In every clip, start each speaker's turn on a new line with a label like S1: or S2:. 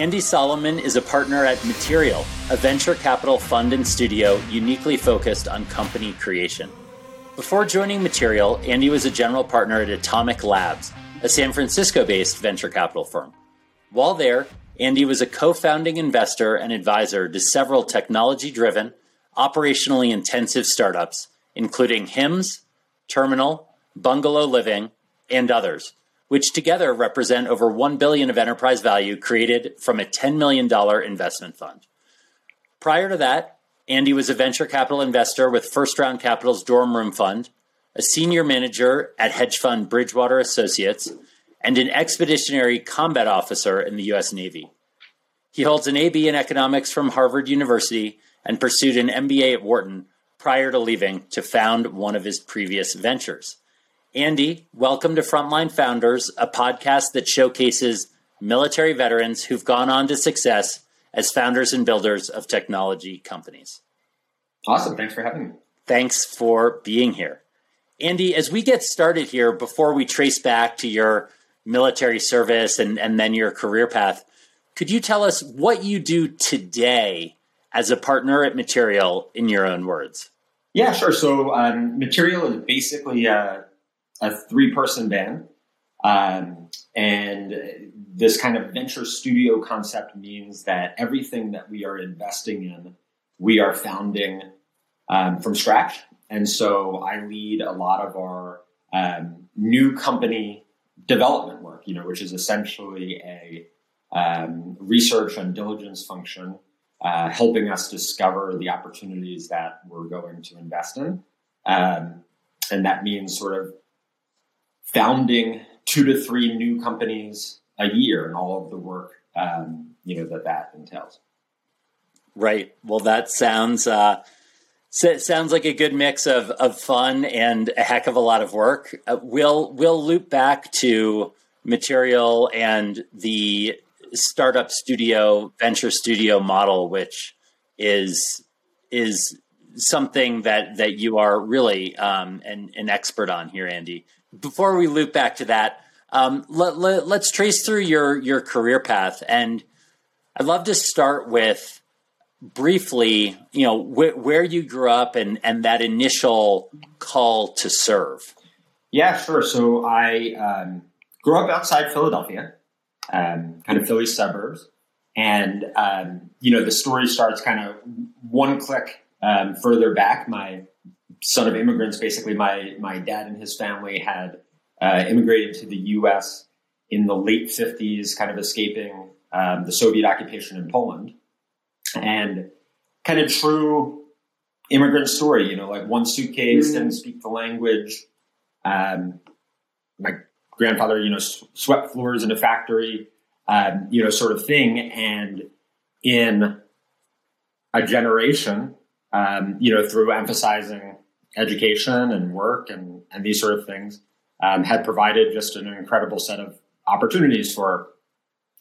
S1: Andy Solomon is a partner at Material, a venture capital fund and studio uniquely focused on company creation. Before joining Material, Andy was a general partner at Atomic Labs, a San Francisco based venture capital firm. While there, Andy was a co founding investor and advisor to several technology driven, operationally intensive startups, including HIMS, Terminal, Bungalow Living, and others, which together represent over 1 billion of enterprise value created from a $10 million investment fund. Prior to that, Andy was a venture capital investor with First Round Capital's Dorm Room Fund, a senior manager at hedge fund Bridgewater Associates, and an expeditionary combat officer in the U.S. Navy. He holds an AB in economics from Harvard University and pursued an MBA at Wharton prior to leaving to found one of his previous ventures. Andy, welcome to Frontline Founders, a podcast that showcases military veterans who've gone on to success as founders and builders of technology companies.
S2: Awesome. Thanks for having me.
S1: Thanks for being here. Andy, as we get started here, before we trace back to your military service and, and then your career path. Could you tell us what you do today as a partner at Material in your own words?
S2: Yeah, sure. So, um, Material is basically a, a three person band. Um, and this kind of venture studio concept means that everything that we are investing in, we are founding um, from scratch. And so I lead a lot of our um, new company development work, you know, which is essentially a um, research and diligence function, uh, helping us discover the opportunities that we're going to invest in. Um, and that means sort of founding two to three new companies a year and all of the work, um, you know, that that entails.
S1: Right. Well, that sounds, uh, sounds like a good mix of, of fun and a heck of a lot of work. Uh, we'll we'll loop back to material and the startup studio venture studio model, which is is something that that you are really um, an, an expert on here, Andy. Before we loop back to that, um, let, let, let's trace through your your career path, and I'd love to start with briefly, you know, wh- where you grew up and, and that initial call to serve.
S2: Yeah, sure. So I um, grew up outside Philadelphia, um, kind of Philly suburbs. And, um, you know, the story starts kind of one click um, further back. My son of immigrants, basically, my, my dad and his family had uh, immigrated to the U.S. in the late 50s, kind of escaping um, the Soviet occupation in Poland and kind of true immigrant story. You know, like one suitcase mm-hmm. didn't speak the language. Um, my grandfather, you know, swept floors in a factory, um, you know, sort of thing. And in a generation, um, you know, through emphasizing education and work and, and these sort of things, um, had provided just an incredible set of opportunities for,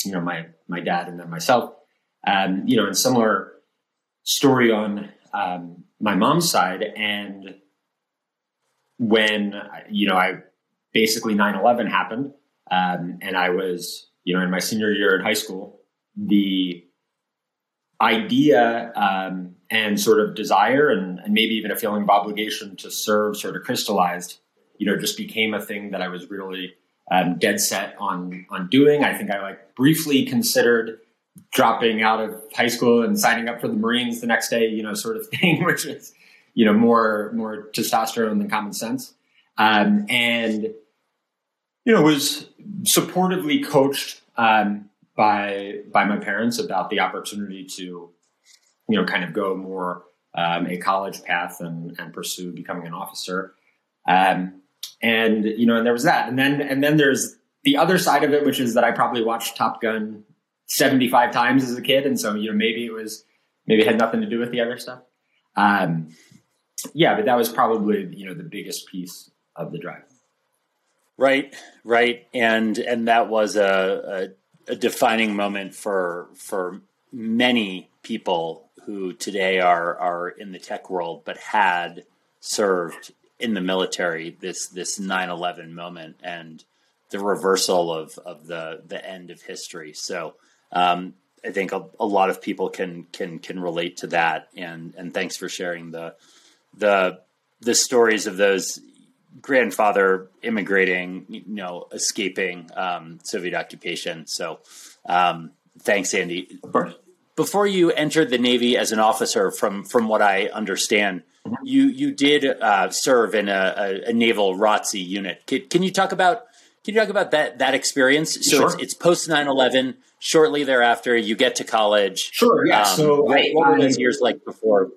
S2: you know, my, my dad and then myself. Um, you know, and similar story on um, my mom's side. And when, you know, I basically 9 11 happened, um, and I was, you know, in my senior year in high school, the idea um, and sort of desire and, and, maybe even a feeling of obligation to serve sort of crystallized, you know, just became a thing that I was really um, dead set on on doing. I think I like briefly considered dropping out of high school and signing up for the Marines the next day, you know, sort of thing, which is, you know, more more testosterone than common sense. Um, and you know, was supportively coached um, by by my parents about the opportunity to, you know, kind of go more um, a college path and, and pursue becoming an officer. Um, and you know, and there was that, and then and then there's the other side of it, which is that I probably watched Top Gun 75 times as a kid. And so, you know, maybe it was, maybe it had nothing to do with the other stuff. Um, yeah, but that was probably, you know, the biggest piece of the drive.
S1: Right, right. And, and that was a, a, a defining moment for, for many people who today are, are in the tech world, but had served in the military this, this 9-11 moment and the reversal of, of the, the end of history. So, um, I think a, a, lot of people can can can relate to that. And and thanks for sharing the the the stories of those grandfather immigrating, you know, escaping um, Soviet occupation. So um, thanks, Andy. Before you entered the Navy as an officer, from from what I understand, mm-hmm. you you did uh, serve in a, a, a naval ROTC unit. Can, can, you talk about can you talk about that that experience? So sure. it's, it's post 9-11, Shortly thereafter, you get to college.
S2: Sure. Yeah. Um,
S1: so what, I, what were those years like before?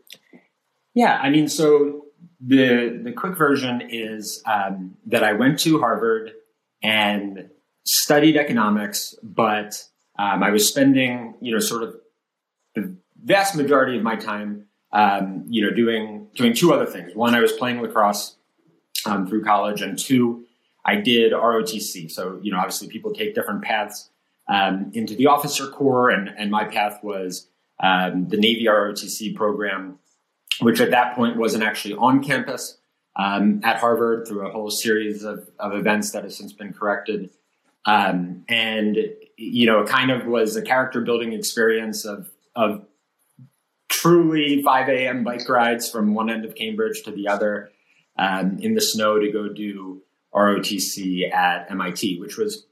S2: Yeah, I mean, so the the quick version is um, that I went to Harvard and studied economics, but um, I was spending, you know, sort of the vast majority of my time, um, you know, doing doing two other things. One, I was playing lacrosse um, through college, and two, I did ROTC. So, you know, obviously people take different paths um, into the officer corps, and, and my path was um, the Navy ROTC program, which at that point wasn't actually on campus um, at Harvard through a whole series of, of events that has since been corrected. Um, and you know, it kind of was a character building experience of of truly 5 a.m. bike rides from one end of Cambridge to the other um, in the snow to go do ROTC at MIT, which was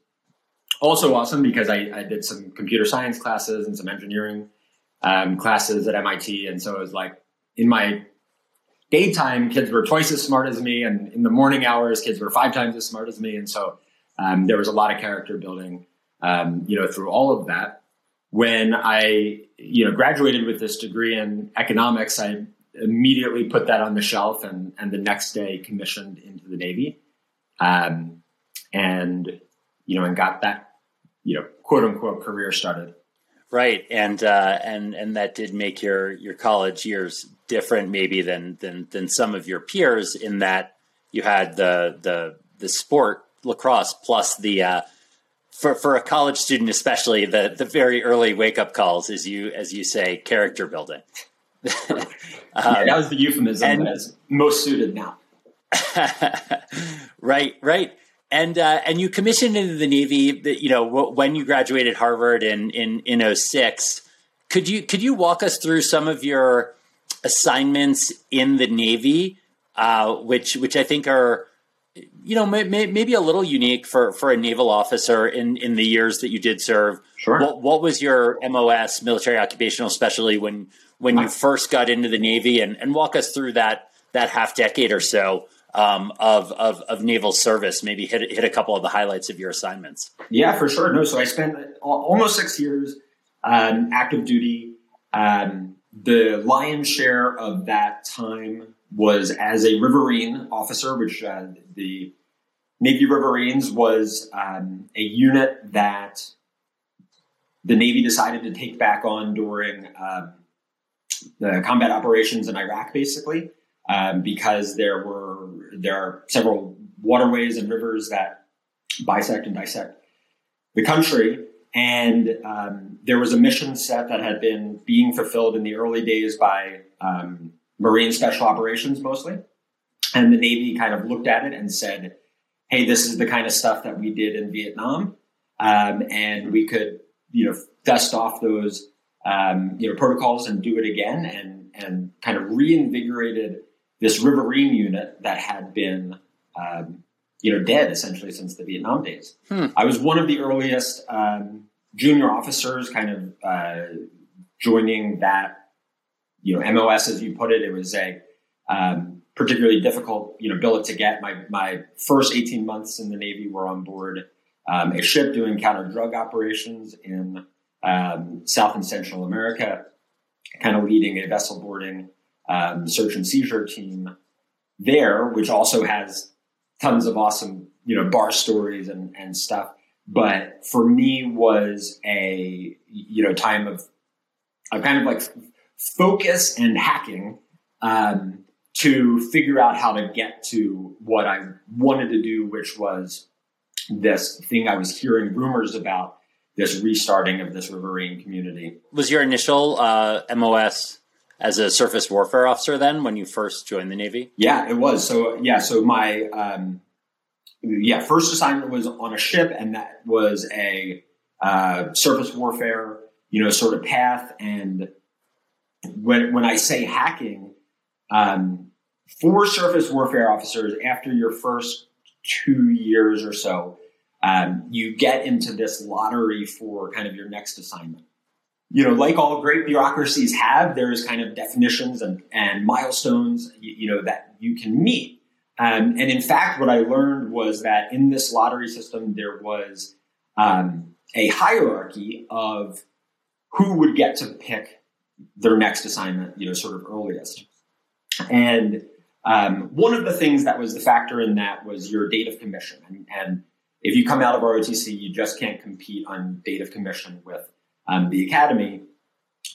S2: also awesome because I, I, did some computer science classes and some engineering um, classes at MIT. And so it was like in my daytime, kids were twice as smart as me. And in the morning hours, kids were five times as smart as me. And so um, there was a lot of character building, um, you know, through all of that. When I, you know, graduated with this degree in economics, I immediately put that on the shelf and, and the next day commissioned into the Navy. Um, and, you know, and got that you know, quote unquote career started.
S1: Right, and uh, and and that did make your your college years different, maybe than than than some of your peers, in that you had the the the sport lacrosse plus the uh, for for a college student especially the the very early wake up calls, as you as you say, character building.
S2: um, yeah, that was the euphemism and, that's most suited now.
S1: right, right and uh, and you commissioned into the Navy. You know when you graduated Harvard in in in 06. Could you could you walk us through some of your assignments in the Navy, uh, which which I think are you know may, may, maybe a little unique for for a naval officer in in the years that you did serve.
S2: Sure.
S1: What, what was your MOS, military occupational specialty, when when you first got into the Navy, and and walk us through that that half decade or so um, of, of, of naval service. Maybe hit hit a couple of the highlights of your assignments.
S2: Yeah, for sure. No, so I spent almost six years um, active duty. Um, the lion's share of that time was as a Riverine officer, which uh, the Navy Riverines was um, a unit that the Navy decided to take back on during um, the combat operations in Iraq, basically um, because there were there are several waterways and rivers that bisect and dissect the country. And um, there was a mission set that had been being fulfilled in the early days by um, Marine Special Operations mostly. And the Navy kind of looked at it and said, hey, this is the kind of stuff that we did in Vietnam. Um, and we could, you know, dust off those, um, you know, protocols and do it again and, and kind of reinvigorated this Riverine unit that had been, um, you know, dead essentially since the Vietnam days. Hmm. I was one of the earliest um, junior officers, kind of uh, joining that, you know, MOS as you put it. It was a um, particularly difficult, you know, billet to get. My my first eighteen months in the Navy were on board um, a ship doing counter drug operations in um, South and Central America, kind of leading a vessel boarding um, search and seizure team there, which also has tons of awesome, you know, bar stories and, and stuff. But for me was a, you know, time of, of kind of like focus and hacking, um, to figure out how to get to what I wanted to do, which was this thing I was hearing rumors about this restarting of this riverine community.
S1: Was your initial uh, MOS as a surface warfare officer then when you first joined the Navy?
S2: Yeah, it was. So yeah, so my um, yeah first assignment was on a ship, and that was a uh, surface warfare you know, sort of path. And when when I say hacking, um, for surface warfare officers, after your first two years or so, um, you get into this lottery for kind of your next assignment. You know, like all great bureaucracies have, there's kind of definitions and, and milestones, you, you know, that you can meet. Um, and in fact, what I learned was that in this lottery system, there was um, a hierarchy of who would get to pick their next assignment, you know, sort of earliest. And um, one of the things that was the factor in that was your date of commission. And, and, if you come out of ROTC, you just can't compete on date of commission with um, the academy,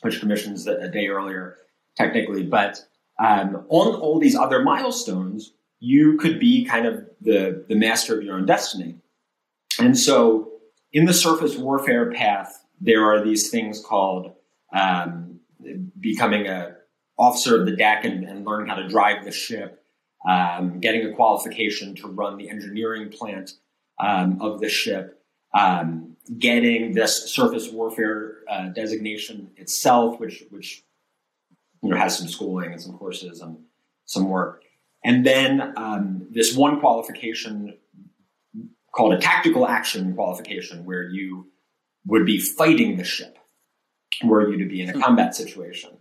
S2: which commissions a, day earlier, technically. But um, on all these other milestones, you could be kind of the, the master of your own destiny. And so in the surface warfare path, there are these things called um, becoming a officer of the deck and, and learning how to drive the ship, um, getting a qualification to run the engineering plant um, of the ship, um, getting this surface warfare uh, designation itself, which which you know has some schooling and some courses and some work, and then um, this one qualification called a tactical action qualification, where you would be fighting the ship, were you to be in a hmm. combat situation.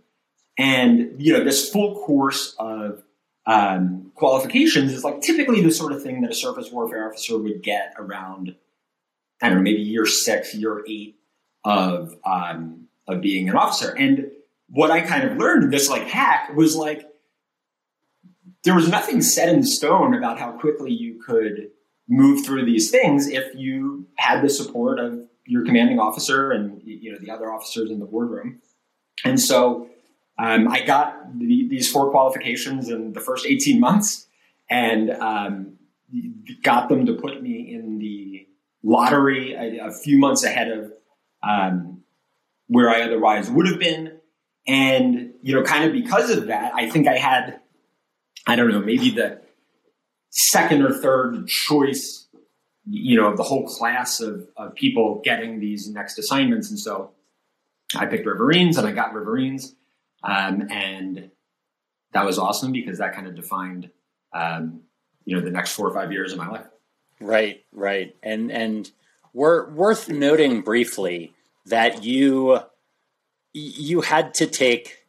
S2: And you know this full course of um, qualifications is like typically the sort of thing that a surface warfare officer would get around I don't know maybe year six, year eight of um, of being an officer. And what I kind of learned in this like hack was like there was nothing set in stone about how quickly you could move through these things if you had the support of your commanding officer and you know the other officers in the boardroom. And so um, I got the, these four qualifications in the first 18 months and um, got them to put me in the lottery a, a few months ahead of um, where I otherwise would have been. And, you know, kind of because of that, I think I had, I don't know, maybe the second or third choice, you know, of the whole class of, of people getting these next assignments. And so I picked Riverines and I got Riverines. Um, and that was awesome because that kind of defined, um, you know, the next four or five years of my life.
S1: Right, right. And, and we're worth noting briefly that you, you had to take,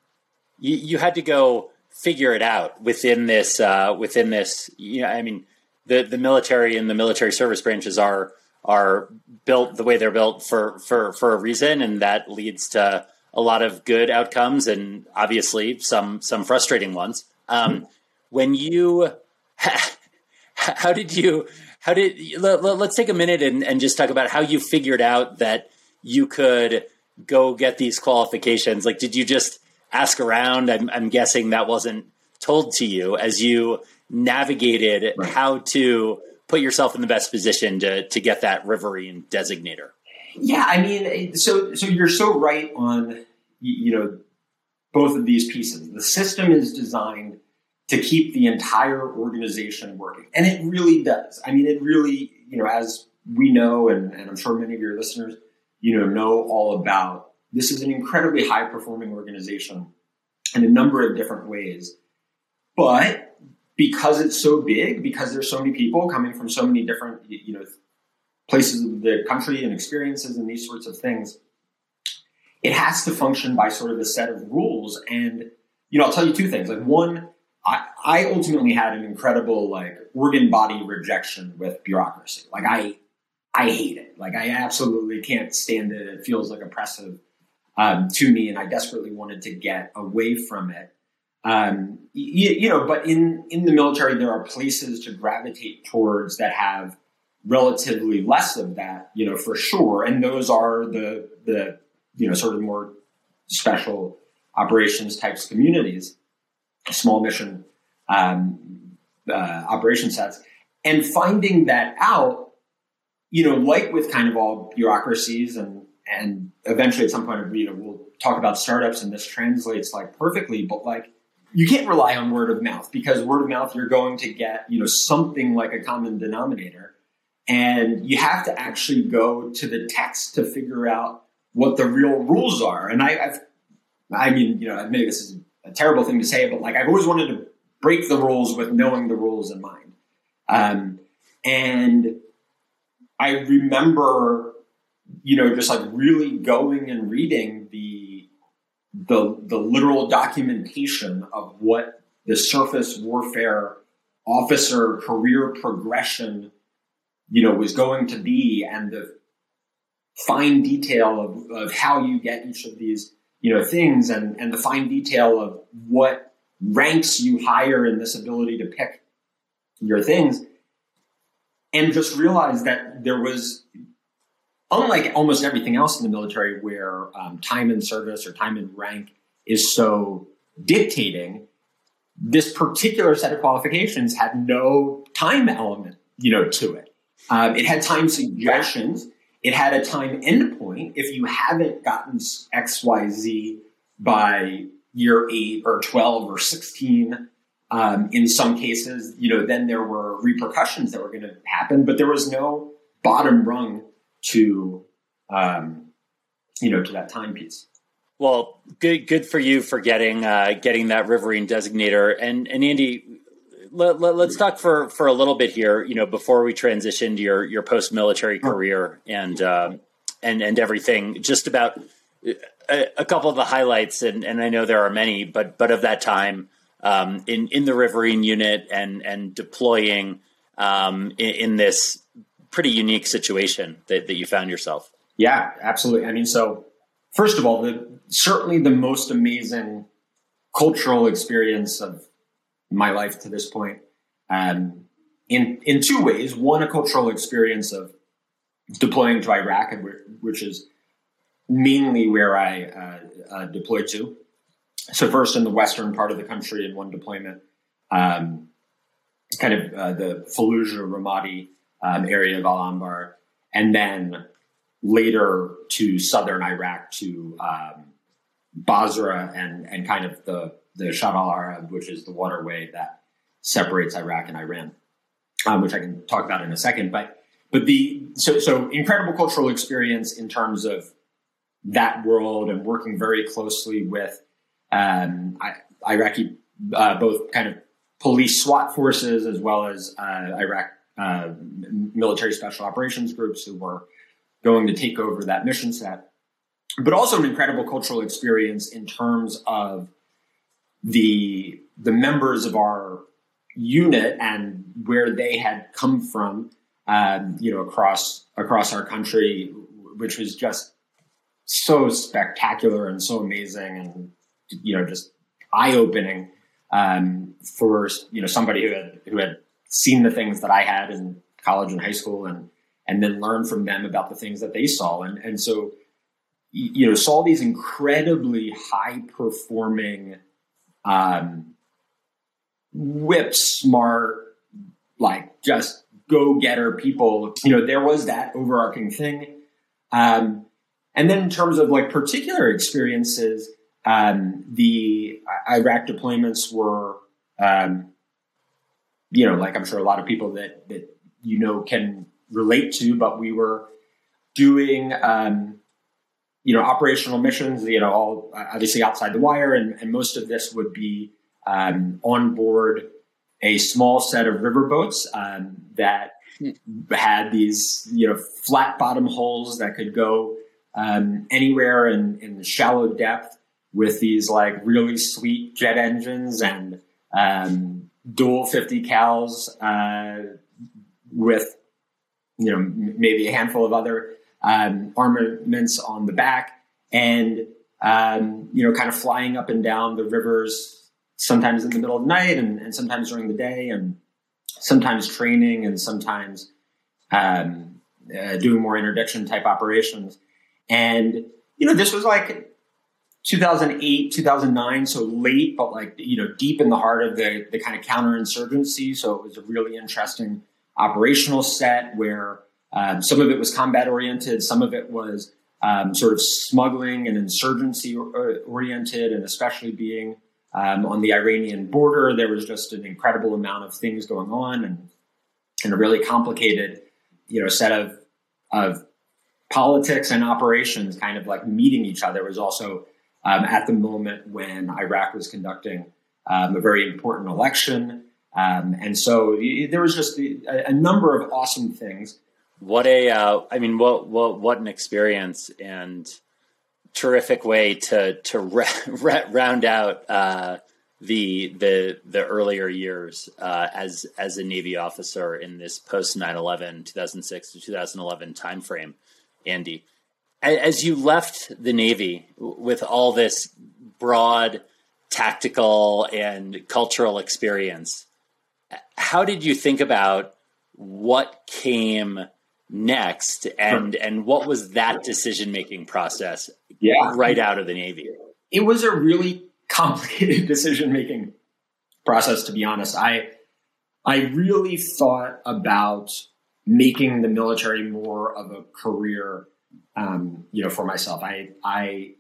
S1: you, you had to go figure it out within this, uh, within this, you know, I mean, the, the military and the military service branches are, are built the way they're built for, for, for a reason. And that leads to, a lot of good outcomes and obviously some some frustrating ones. Um, when you, how did you? How did let, us take a minute and, and just talk about how you figured out that you could go get these qualifications? Like, did you just ask around? I'm, I'm guessing that wasn't told to you as you navigated right. how to put yourself in the best position to to get that riverine designator.
S2: Yeah, I mean, so so you're so right on you know both of these pieces. The system is designed to keep the entire organization working, and it really does. I mean, it really you know as we know, and, and I'm sure many of your listeners you know know all about. This is an incredibly high performing organization in a number of different ways, but because it's so big, because there's so many people coming from so many different you know places of the country and experiences and these sorts of things, it has to function by sort of a set of rules. And, you know, I'll tell you two things. Like one, I, I ultimately had an incredible like organ body rejection with bureaucracy. Like I, I hate it. Like I absolutely can't stand it. It feels like oppressive um, to me, and I desperately wanted to get away from it. Um, you, you, know, but in in the military, there are places to gravitate towards that have relatively less of that, you know, for sure. And those are the the you know sort of more special operations types communities, small mission um, uh, operation sets, and finding that out, you know, like with kind of all bureaucracies and and eventually at some point, you know, we'll talk about startups and this translates like perfectly, but like you can't rely on word of mouth because word of mouth you're going to get you know something like a common denominator and you have to actually go to the text to figure out what the real rules are. And I, I've, I mean, you know, maybe this is a terrible thing to say, but like I've always wanted to break the rules with knowing the rules in mind. Um, and I remember, you know, just like really going and reading the the the literal documentation of what the surface warfare officer career progression, you know, was going to be, and the fine detail of, of how you get each of these, you know, things, and and the fine detail of what ranks you higher in this ability to pick your things. And just realize that there was unlike almost everything else in the military where um, time in service or time in rank is so dictating this particular set of qualifications had no time element you know to it. Um, it had time suggestions. It had a time endpoint. If you haven't gotten xyz by year 8 or 12 or 16 um, in some cases, you know, then there were repercussions that were going to happen, but there was no bottom rung to, um, you know, to that timepiece.
S1: Well, good, good for you for getting uh, getting that Riverine designator. And and Andy, let, us let, talk for for a little bit here. You know, before we transition to your your post military career and uh, and and everything, just about a, a, couple of the highlights. And and I know there are many, but but of that time um, in in the Riverine unit and and deploying um, in, in, this pretty unique situation that, that you found yourself.
S2: Yeah, absolutely. I mean, so first of all, the certainly the most amazing cultural experience of my life to this point. Um, in in two ways. One, a cultural experience of deploying to Iraq, and which is mainly where I uh, uh, deployed to so first in the western part of the country in one deployment, um, kind of uh, the Fallujah Ramadi um, area of Al Anbar, and then later to southern Iraq to um, Basra and and kind of the the Shatt al Arab, which is the waterway that separates Iraq and Iran, um, which I can talk about in a second. But but the so so incredible cultural experience in terms of that world and working very closely with um, Iraqi, uh, both kind of police SWAT forces as well as uh, Iraq uh, military special operations groups who were going to take over that mission set. But also an incredible cultural experience in terms of the the members of our unit and where they had come from, um, you know, across across our country, which was just so spectacular and so amazing and you know, just eye opening um, for you know somebody who had who had seen the things that I had in college and high school, and and then learn from them about the things that they saw, and and so you know saw these incredibly high performing, um, whip smart, like just go getter people. You know, there was that overarching thing. Um, and then in terms of like particular experiences, um, the Iraq deployments were, um, you know, like I'm sure a lot of people that that you know can relate to, but we were doing, um, you know, operational missions, you know, all obviously outside the wire, and, and most of this would be um, on board a small set of riverboats um, that had these, you know, flat bottom holes that could go um, anywhere in, in the shallow depth with these like really sweet jet engines and um, dual 50 cals uh, with you know maybe a handful of other um, armaments on the back and um, you know kind of flying up and down the rivers sometimes in the middle of the night and, and sometimes during the day and sometimes training and sometimes um, uh, doing more interdiction type operations. And you know this was like 2008, 2009, so late, but like, you know, deep in the heart of the, the kind of counterinsurgency. So it was a really interesting operational set where um, some of it was combat oriented, some of it was um, sort of smuggling and insurgency oriented, and especially being um, on the Iranian border, there was just an incredible amount of things going on and, and a really complicated, you know, set of, of politics and operations kind of like meeting each other was also um, at the moment when Iraq was conducting um, a very important election. Um, and so there was just a, a, number of awesome things.
S1: What a, uh, I mean, what, what, what an experience and terrific way to, to round out, uh, the the the earlier years uh, as as a Navy officer in this post 9-11, 2006 to 2011 timeframe, Andy. As you left the Navy with all this broad tactical and cultural experience, how did you think about what came next and and what was that decision making process yeah. right out of the Navy?
S2: It was a really complicated decision making process to be honest i i really thought about making the military more of a career um, you know for myself. I i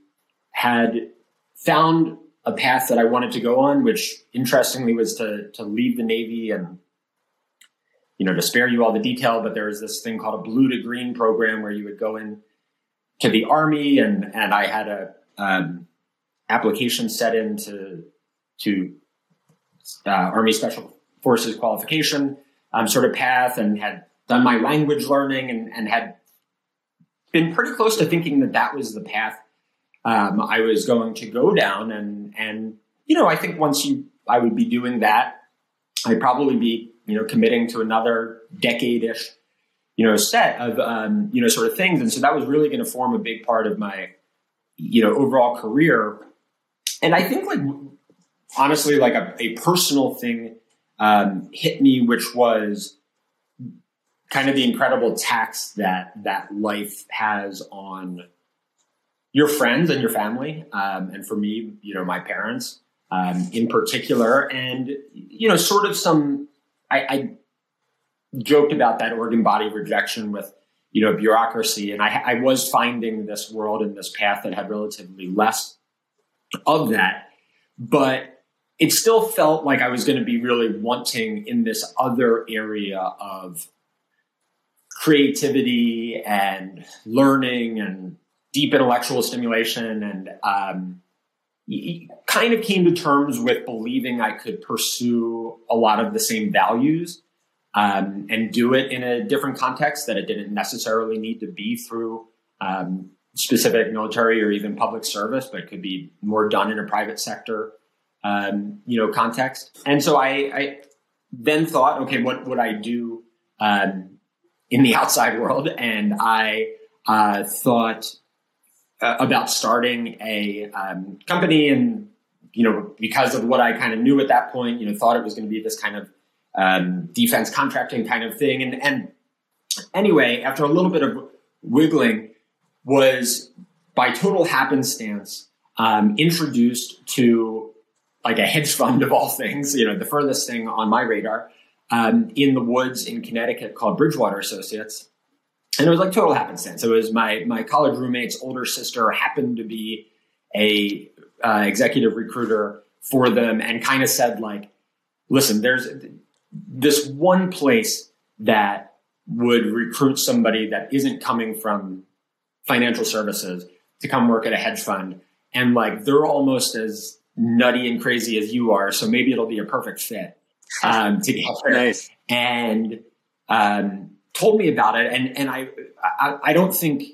S2: had found a path that i wanted to go on which interestingly was to to leave the navy and you know to spare you all the detail but there was this thing called a blue to green program where you would go in to the army and and i had a um, application set into to uh, Army Special Forces qualification um, sort of path and had done my language learning and, and had been pretty close to thinking that that was the path um, I was going to go down. And, and, you know, I think once you, I would be doing that, I'd probably be, you know, committing to another decade ish, you know, set of, um, you know, sort of things. And so that was really going to form a big part of my, you know, overall career and I think like honestly, like a, a personal thing um, hit me, which was kind of the incredible tax that that life has on your friends and your family, um, and for me, you know, my parents um, in particular, and you know, sort of some. I, I joked about that organ body rejection with you know bureaucracy, and I, I was finding this world and this path that had relatively less of that. But it still felt like I was going to be really wanting in this other area of creativity and learning and deep intellectual stimulation and um, kind of came to terms with believing I could pursue a lot of the same values um, and do it in a different context that it didn't necessarily need to be through um, specific military or even public service, but could be more done in a private sector, um, you know, context. And so I, I, then thought, okay, what would I do um, in the outside world? And I uh, thought uh, about starting a um, company, and you know, because of what I kind of knew at that point, you know, thought it was going to be this kind of um, defense contracting kind of thing. And, and anyway, after a little bit of wiggling was by total happenstance um, introduced to like a hedge fund of all things, you know, the furthest thing on my radar um, in the woods in Connecticut called Bridgewater Associates. And it was like total happenstance. It was my my college roommate's older sister happened to be a uh, executive recruiter for them, and kind of said like, "Listen, there's this one place that would recruit somebody that isn't coming from financial services to come work at a hedge fund. And like they're almost as nutty and crazy as you are. So maybe it'll be a perfect fit um, together.
S1: nice.
S2: And um, told me about it. And and I, I, I don't think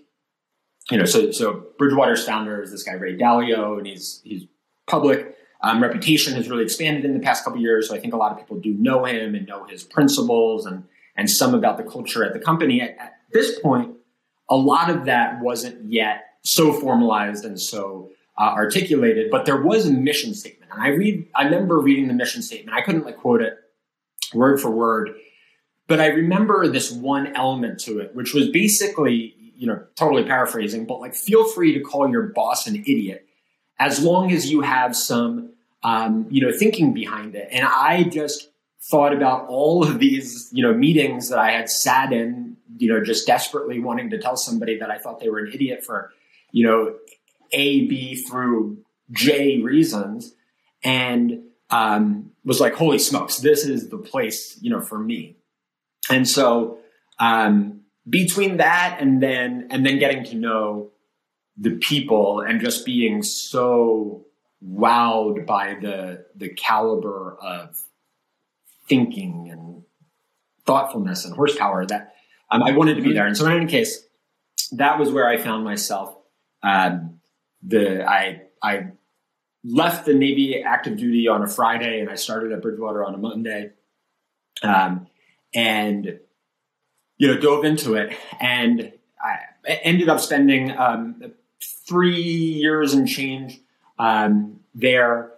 S2: you know. So so Bridgewater's founder is this guy Ray Dalio, and he's he's public. Um, reputation has really expanded in the past couple years. So I think a lot of people do know him and know his principles and and some about the culture at the company. At, at this point, a lot of that wasn't yet so formalized and so uh, articulated, but there was a mission statement. And I read, I remember reading the mission statement. I couldn't like quote it word for word, but I remember this one element to it, which was basically, you know, totally paraphrasing, but like feel free to call your boss an idiot as long as you have some, um, you know, thinking behind it. And I just thought about all of these, you know, meetings that I had sat in you know, just desperately wanting to tell somebody that I thought they were an idiot for, you know, A, B through J reasons, and um, was like, holy smokes, this is the place, you know, for me. And so, um, between that and then and then getting to know the people and just being so wowed by the the caliber of thinking and thoughtfulness and horsepower that um, I wanted to be there. And so in any case, that was where I found myself. Um, the I I left the Navy active duty on a Friday and I started at Bridgewater on a Monday. Um, and you know dove into it and I ended up spending um, three years and change um, there.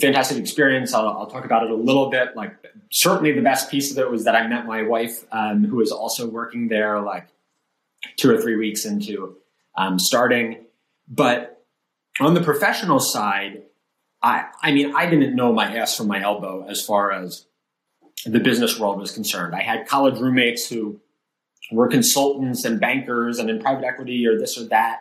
S2: Fantastic experience. I'll, I'll, talk about it a little bit. Like certainly the best piece of it was that I met my wife, um, who was also working there, like two or three weeks into um, starting. But on the professional side, I, I mean, I didn't know my ass from my elbow as far as the business world was concerned. I had college roommates who were consultants and bankers and in private equity or this or that.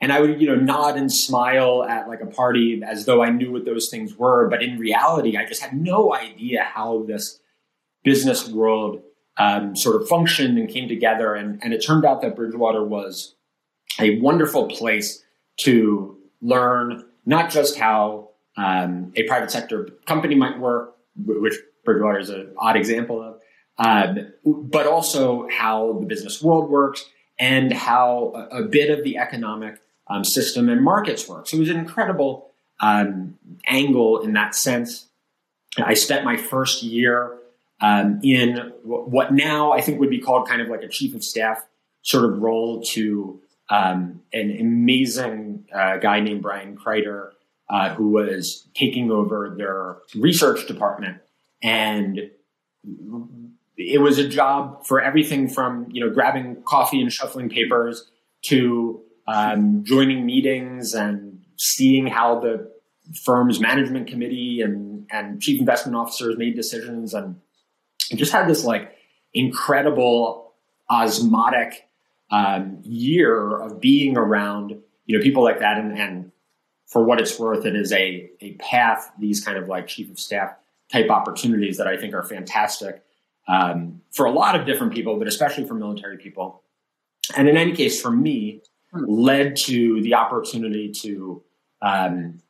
S2: And I would, you know, nod and smile at like a party as though I knew what those things were. But in reality, I just had no idea how this business world um, sort of functioned and came together. And, and it turned out that Bridgewater was a wonderful place to learn not just how um, a private sector company might work, which Bridgewater is an odd example of, um, but also how the business world works and how a, a bit of the economic um, system and markets work. So it was an incredible um, angle in that sense. I spent my first year um, in what now I think would be called kind of like a chief of staff sort of role to um, an amazing uh, guy named Brian Kreider, uh, who was taking over their research department. And it was a job for everything from, you know, grabbing coffee and shuffling papers to um, joining meetings and seeing how the firm's management committee and, and chief investment officers made decisions and just had this like incredible osmotic um, year of being around you know people like that and, and for what it's worth it is a, a path these kind of like chief of staff type opportunities that i think are fantastic um, for a lot of different people but especially for military people and in any case for me hmm. led to the opportunity to um,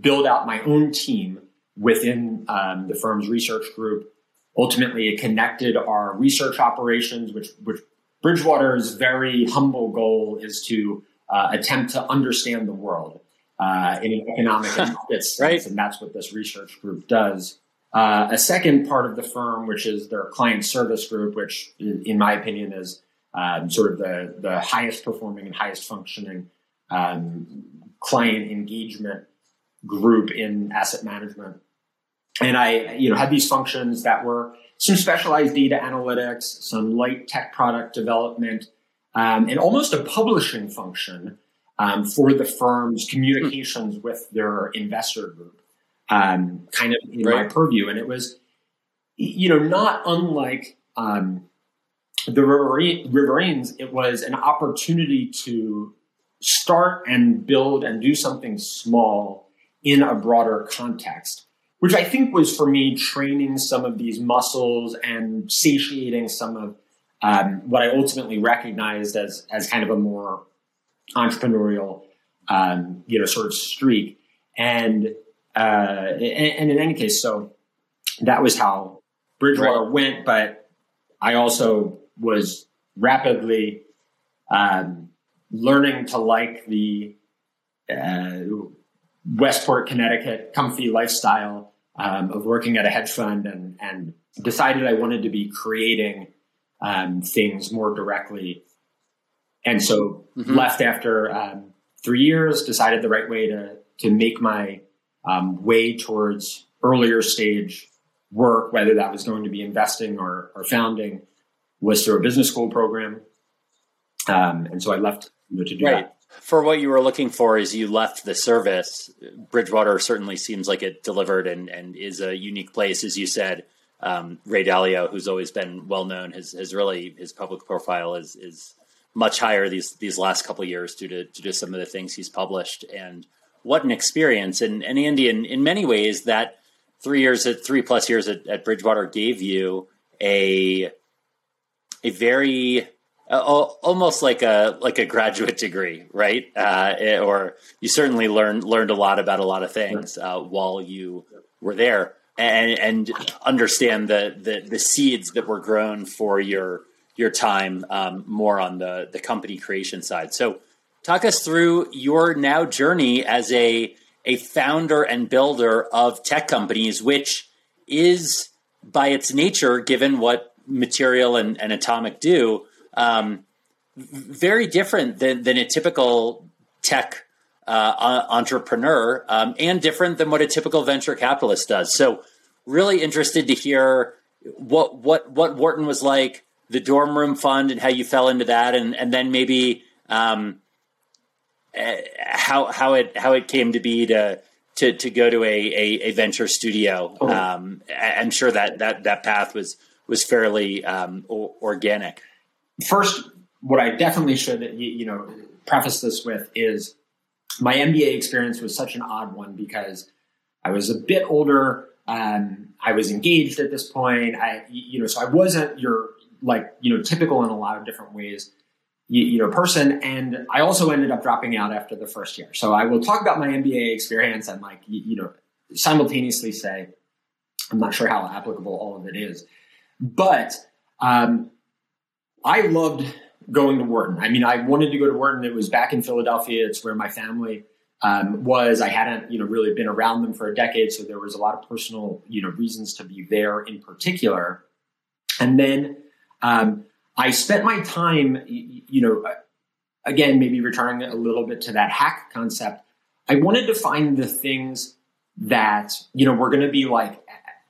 S2: build out my own team within um, the firm's research group ultimately it connected our research operations which which Bridgewater's very humble goal is to uh, attempt to understand the world uh, in an economic and sense, right. and that's what this research group does. Uh, a second part of the firm, which is their client service group, which, in my opinion, is um, sort of the the highest performing and highest functioning um, client engagement group in asset management. And I, you know, had these functions that were some specialized data analytics, some light tech product development, um, and almost a publishing function um, for the firm's communications with their investor group, um, kind of in right. my purview. And it was, you know, not unlike um, the Riverines, it was an opportunity to start and build and do something small in a broader context which I think was for me training some of these muscles and satiating some of um, what I ultimately recognized as as kind of a more entrepreneurial, um, you know, sort of streak. And, uh, and, and in any case, so that was how Bridgewater right. went. But I also was rapidly um, learning to like the uh, Westport, Connecticut comfy lifestyle um, of working at a hedge fund and, and decided I wanted to be creating um, things more directly. And so mm-hmm. left after um, three years, decided the right way to, to make my um, way towards earlier stage work, whether that was going to be investing or, or founding, was through a business school program. Um, and so I left to do right. that
S1: for what you were looking for as you left the service, Bridgewater certainly seems like it delivered and, and is a unique place. As you said, um, Ray Dalio, who's always been well known, has, has really his public profile is is much higher these these last couple years due to due to some of the things he's published. And what an experience! And and Andy, in, in many ways, that three years at three plus years at, at Bridgewater gave you a a very uh, almost like a like a graduate degree, right? Uh, eh, or you certainly learned learned a lot about a lot of things uh, while you were there, and and understand the, the the seeds that were grown for your your time um, more on the the company creation side. So, talk us through your now journey as a a founder and builder of tech companies, which is by its nature, given what Material and, and Atomic do, um, very different than, than a typical tech uh, entrepreneur um, and different than what a typical venture capitalist does. So, really interested to hear what what what Wharton was like, the dorm room fund, and how you fell into that, and and then maybe um, eh, how how it how it came to be to to to go to a a, a venture studio. Oh. Um, I'm sure that that that path was was fairly um, organic.
S2: First, what I definitely should you know preface this with is my MBA experience was such an odd one because I was a bit older. Um, I was engaged at this point. I, you know, so I wasn't your like you know typical in a lot of different ways you, you, know person and i also ended up dropping out after the first year so i will talk about my mba experience and like you, you know simultaneously say i'm not sure how applicable all of it is but um, i loved going to wharton. I mean i wanted to go to wharton. It was back in philadelphia. It's where my family um, was. I hadn't you know really been around them for a decade so there was a lot of personal you know reasons to be there in particular. And then um, I spent my time, you know, again, maybe returning a little bit to that hack concept. I wanted to find the things that, you know, were going to be like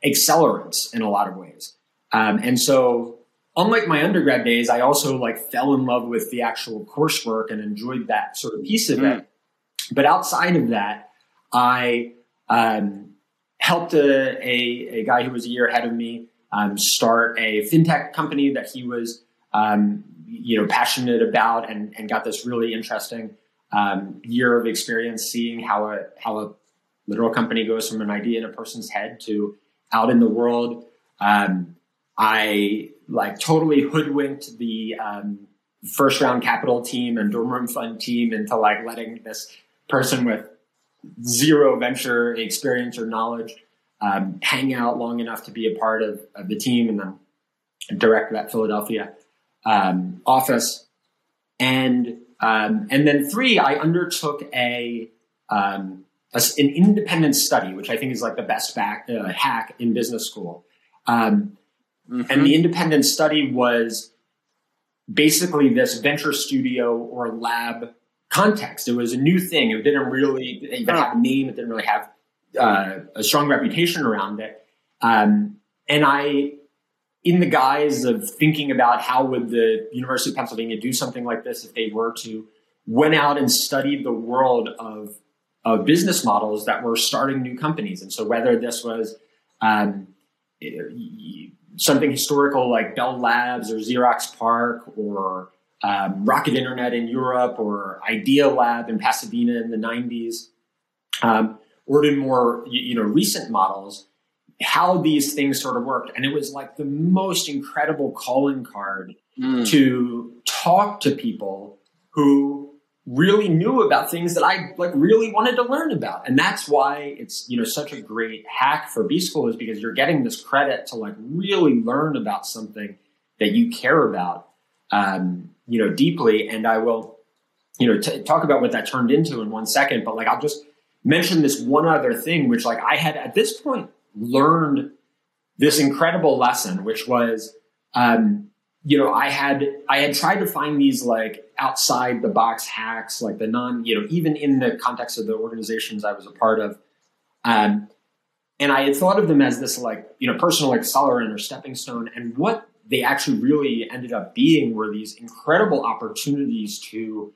S2: accelerants in a lot of ways. Um, and so, unlike my undergrad days, I also like fell in love with the actual coursework and enjoyed that sort of piece of mm. it. But outside of that, I um, helped a, a, a, guy who was a year ahead of me um, start a fintech company that he was um, you know, passionate about and, and got this really interesting um, year of experience seeing how a how a literal company goes from an idea in a person's head to out in the world. Um, I like totally hoodwinked the um, first round capital team and dorm room fund team into like letting this person with zero venture experience or knowledge um, hang out long enough to be a part of, of the team and then direct that Philadelphia um, office. And um, and then three, I undertook a, um, an independent study, which I think is like the best back, uh, hack in business school. Um, mm-hmm. And the independent study was basically this venture studio or lab context. It was a new thing. It didn't really even have a name. It didn't really have uh, a strong reputation around it. Um, and I in the guise of thinking about how would the University of Pennsylvania do something like this if they were to, went out and studied the world of, of business models that were starting new companies. And so whether this was um, something historical like Bell Labs or Xerox PARC or um, Rocket Internet in Europe or Idealab in Pasadena in the 90s, um, or in more you know recent models, how these things sort of worked. And it was like the most incredible calling card mm. to talk to people who really knew about things that I like really wanted to learn about. And that's why it's, you know, such a great hack for B school is because you're getting this credit to like really learn about something that you care about, um, you know, deeply. And I will, you know, t- talk about what that turned into in one second, but like, I'll just mention this one other thing, which like I had at this point learned this incredible lesson, which was, um, you know, I had I had tried to find these like outside the box hacks, like the non, you know, even in the context of the organizations I was a part of, um, and I had thought of them as this like you know personal accelerant or stepping stone, and what they actually really ended up being were these incredible opportunities to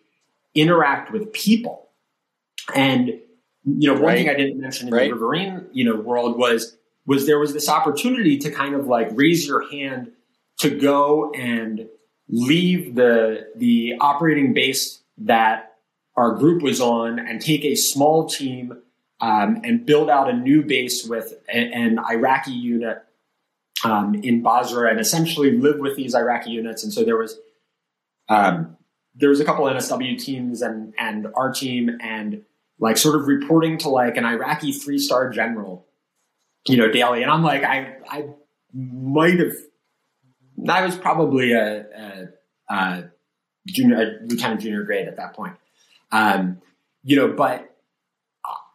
S2: interact with people and you know, one right. thing I didn't mention in right. the Riverine, you know, world was was there was this opportunity to kind of like raise your hand to go and leave the the operating base that our group was on and take a small team um, and build out a new base with an, an Iraqi unit um, in Basra and essentially live with these Iraqi units. And so there was um, there was a couple NSW teams and and our team and like sort of reporting to like an Iraqi three star general, you know, daily. And I'm like, I I might have, I was probably a, a, a junior, a lieutenant junior grade at that point, um, you know, but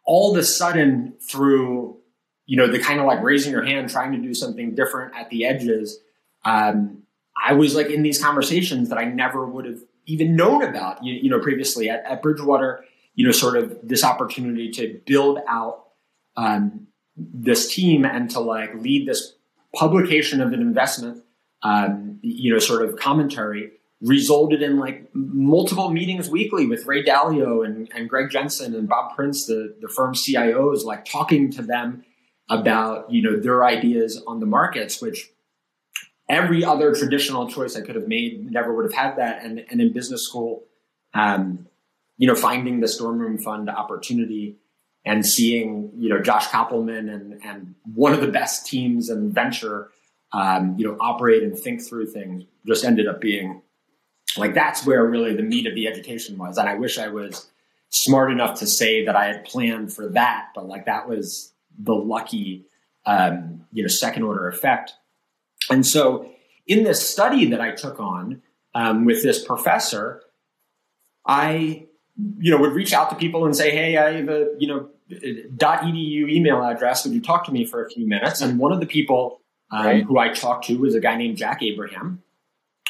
S2: all of a sudden through you know the kind of like raising your hand, trying to do something different at the edges. Um, I was like in these conversations that I never would have even known about, you, you know, previously at, at, Bridgewater, you know, sort of this opportunity to build out um, this team and to like lead this publication of an investment, um, you know, sort of commentary resulted in like multiple meetings weekly with Ray Dalio and, and Greg Jensen and Bob Prince, the, the firm's CIOs, like talking to them about, you know, their ideas on the markets, which every other traditional choice I could have made never would have had that. And, and in business school, um, you know, finding the Dorm Room Fund opportunity and seeing, you know, Josh Kopelman and, and one of the best teams in venture, um, you know, operate and think through things just ended up being like, that's where really the meat of the education was. And I wish I was smart enough to say that I had planned for that, but like that was the lucky, um, you know, second order effect and so in this study that I took on um, with this professor, I, you know, would reach out to people and say, "Hey, I have a, you know, .edu email address. Would you talk to me for a few minutes?" And one of the people um, right. who I talked to was a guy named Jack Abraham,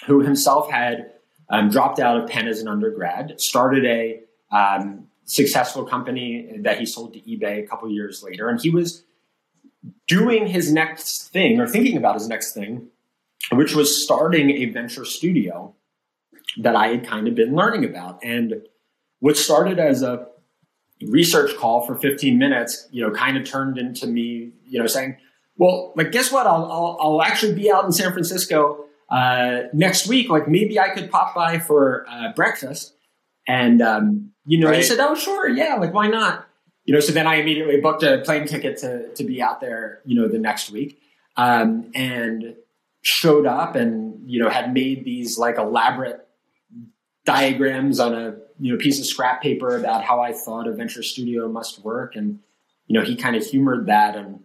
S2: who himself had um, dropped out of Penn as an undergrad, started a um, successful company that he sold to eBay a couple years later, and he was doing his next thing or thinking about his next thing, which was starting a venture studio that I had kind of been learning about. And what started as a research call for 15 minutes, you know, kind of turned into me, you know, saying, well, like, guess what? I'll, I'll, I'll actually be out in San Francisco uh, next week. Like, maybe I could pop by for uh, breakfast. And, um, you know, right. he said, oh, sure. Yeah. Like, why not? you know, so then I immediately booked a plane ticket to to be out there, you know, the next week, um, and showed up and you know had made these like elaborate diagrams on a you know piece of scrap paper about how I thought a venture studio must work, and you know he kind of humored that and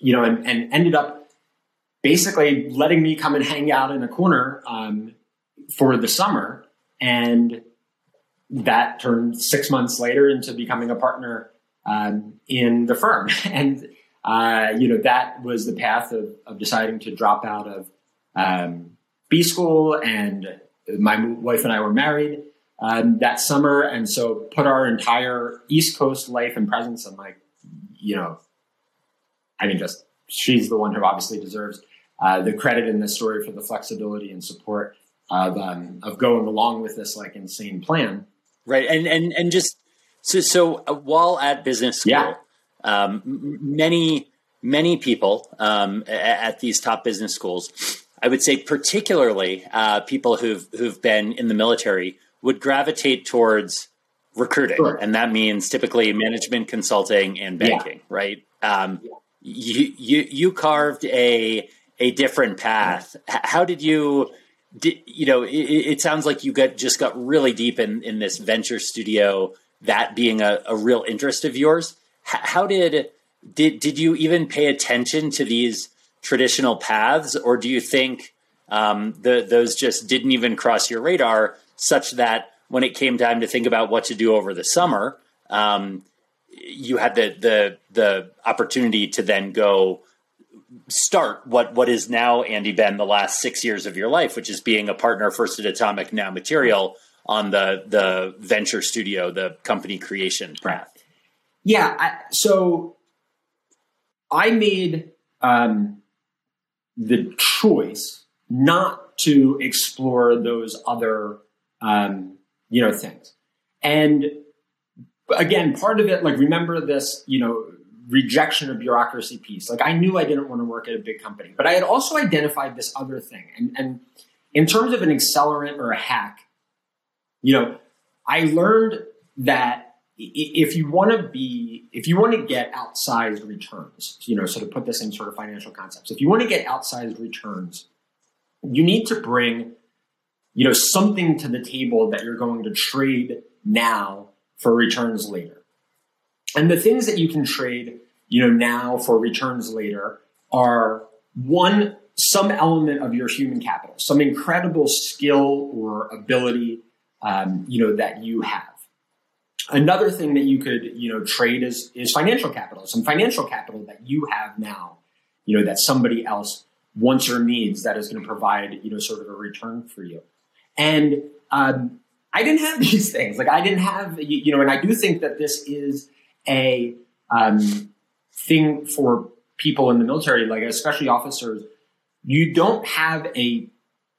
S2: you know and, and ended up basically letting me come and hang out in a corner um, for the summer and that turned six months later into becoming a partner um, in the firm. And, uh, you know, that was the path of, of deciding to drop out of um, B school. And my wife and I were married um, that summer. And so put our entire East Coast life and presence on like, you know, I mean, just she's the one who obviously deserves uh, the credit in this story for the flexibility and support of, um, of going along with this like insane plan.
S1: Right. And, and, and just so, so uh, while at business school, yeah. um, many, many people um, at, these top business schools, I would say particularly uh, people who've, who've been in the military would gravitate towards recruiting. Sure. And that means typically management consulting and banking, yeah. right? Um. You, you, you carved a, a different path. How did you, did, you know, it, it, sounds like you got just got really deep in, in this venture studio, that being a, a real interest of yours. How did, did, did you even pay attention to these traditional paths or do you think um, the, those just didn't even cross your radar such that when it came time to think about what to do over the summer, um, you had the, the, the opportunity to then go start what what is now Andy Ben the last six years of your life, which is being a partner first at Atomic, now Material on the the venture studio, the company creation path.
S2: Yeah, I, so I made um, the choice not to explore those other um, you know things, and again, part of it, like remember this, you know, rejection of bureaucracy piece. Like I knew I didn't want to work at a big company, but I had also identified this other thing. And, and in terms of an accelerant or a hack, you know, I learned that if you want to be, if you want to get outsized returns, you know, sort of put this in sort of financial concepts, if you want to get outsized returns, you need to bring you know, something to the table that you're going to trade now for returns later. And the things that you can trade, you know, now for returns later are one, some element of your human capital, some incredible skill or ability, um, you know, that you have. Another thing that you could, you know, trade is, is financial capital, some financial capital that you have now, you know, that somebody else wants or needs that is going to provide, you know, sort of a return for you. And um, I didn't have these things. Like I didn't have, you, you know, and I do think that this is a um, thing for people in the military, like especially officers. You don't have a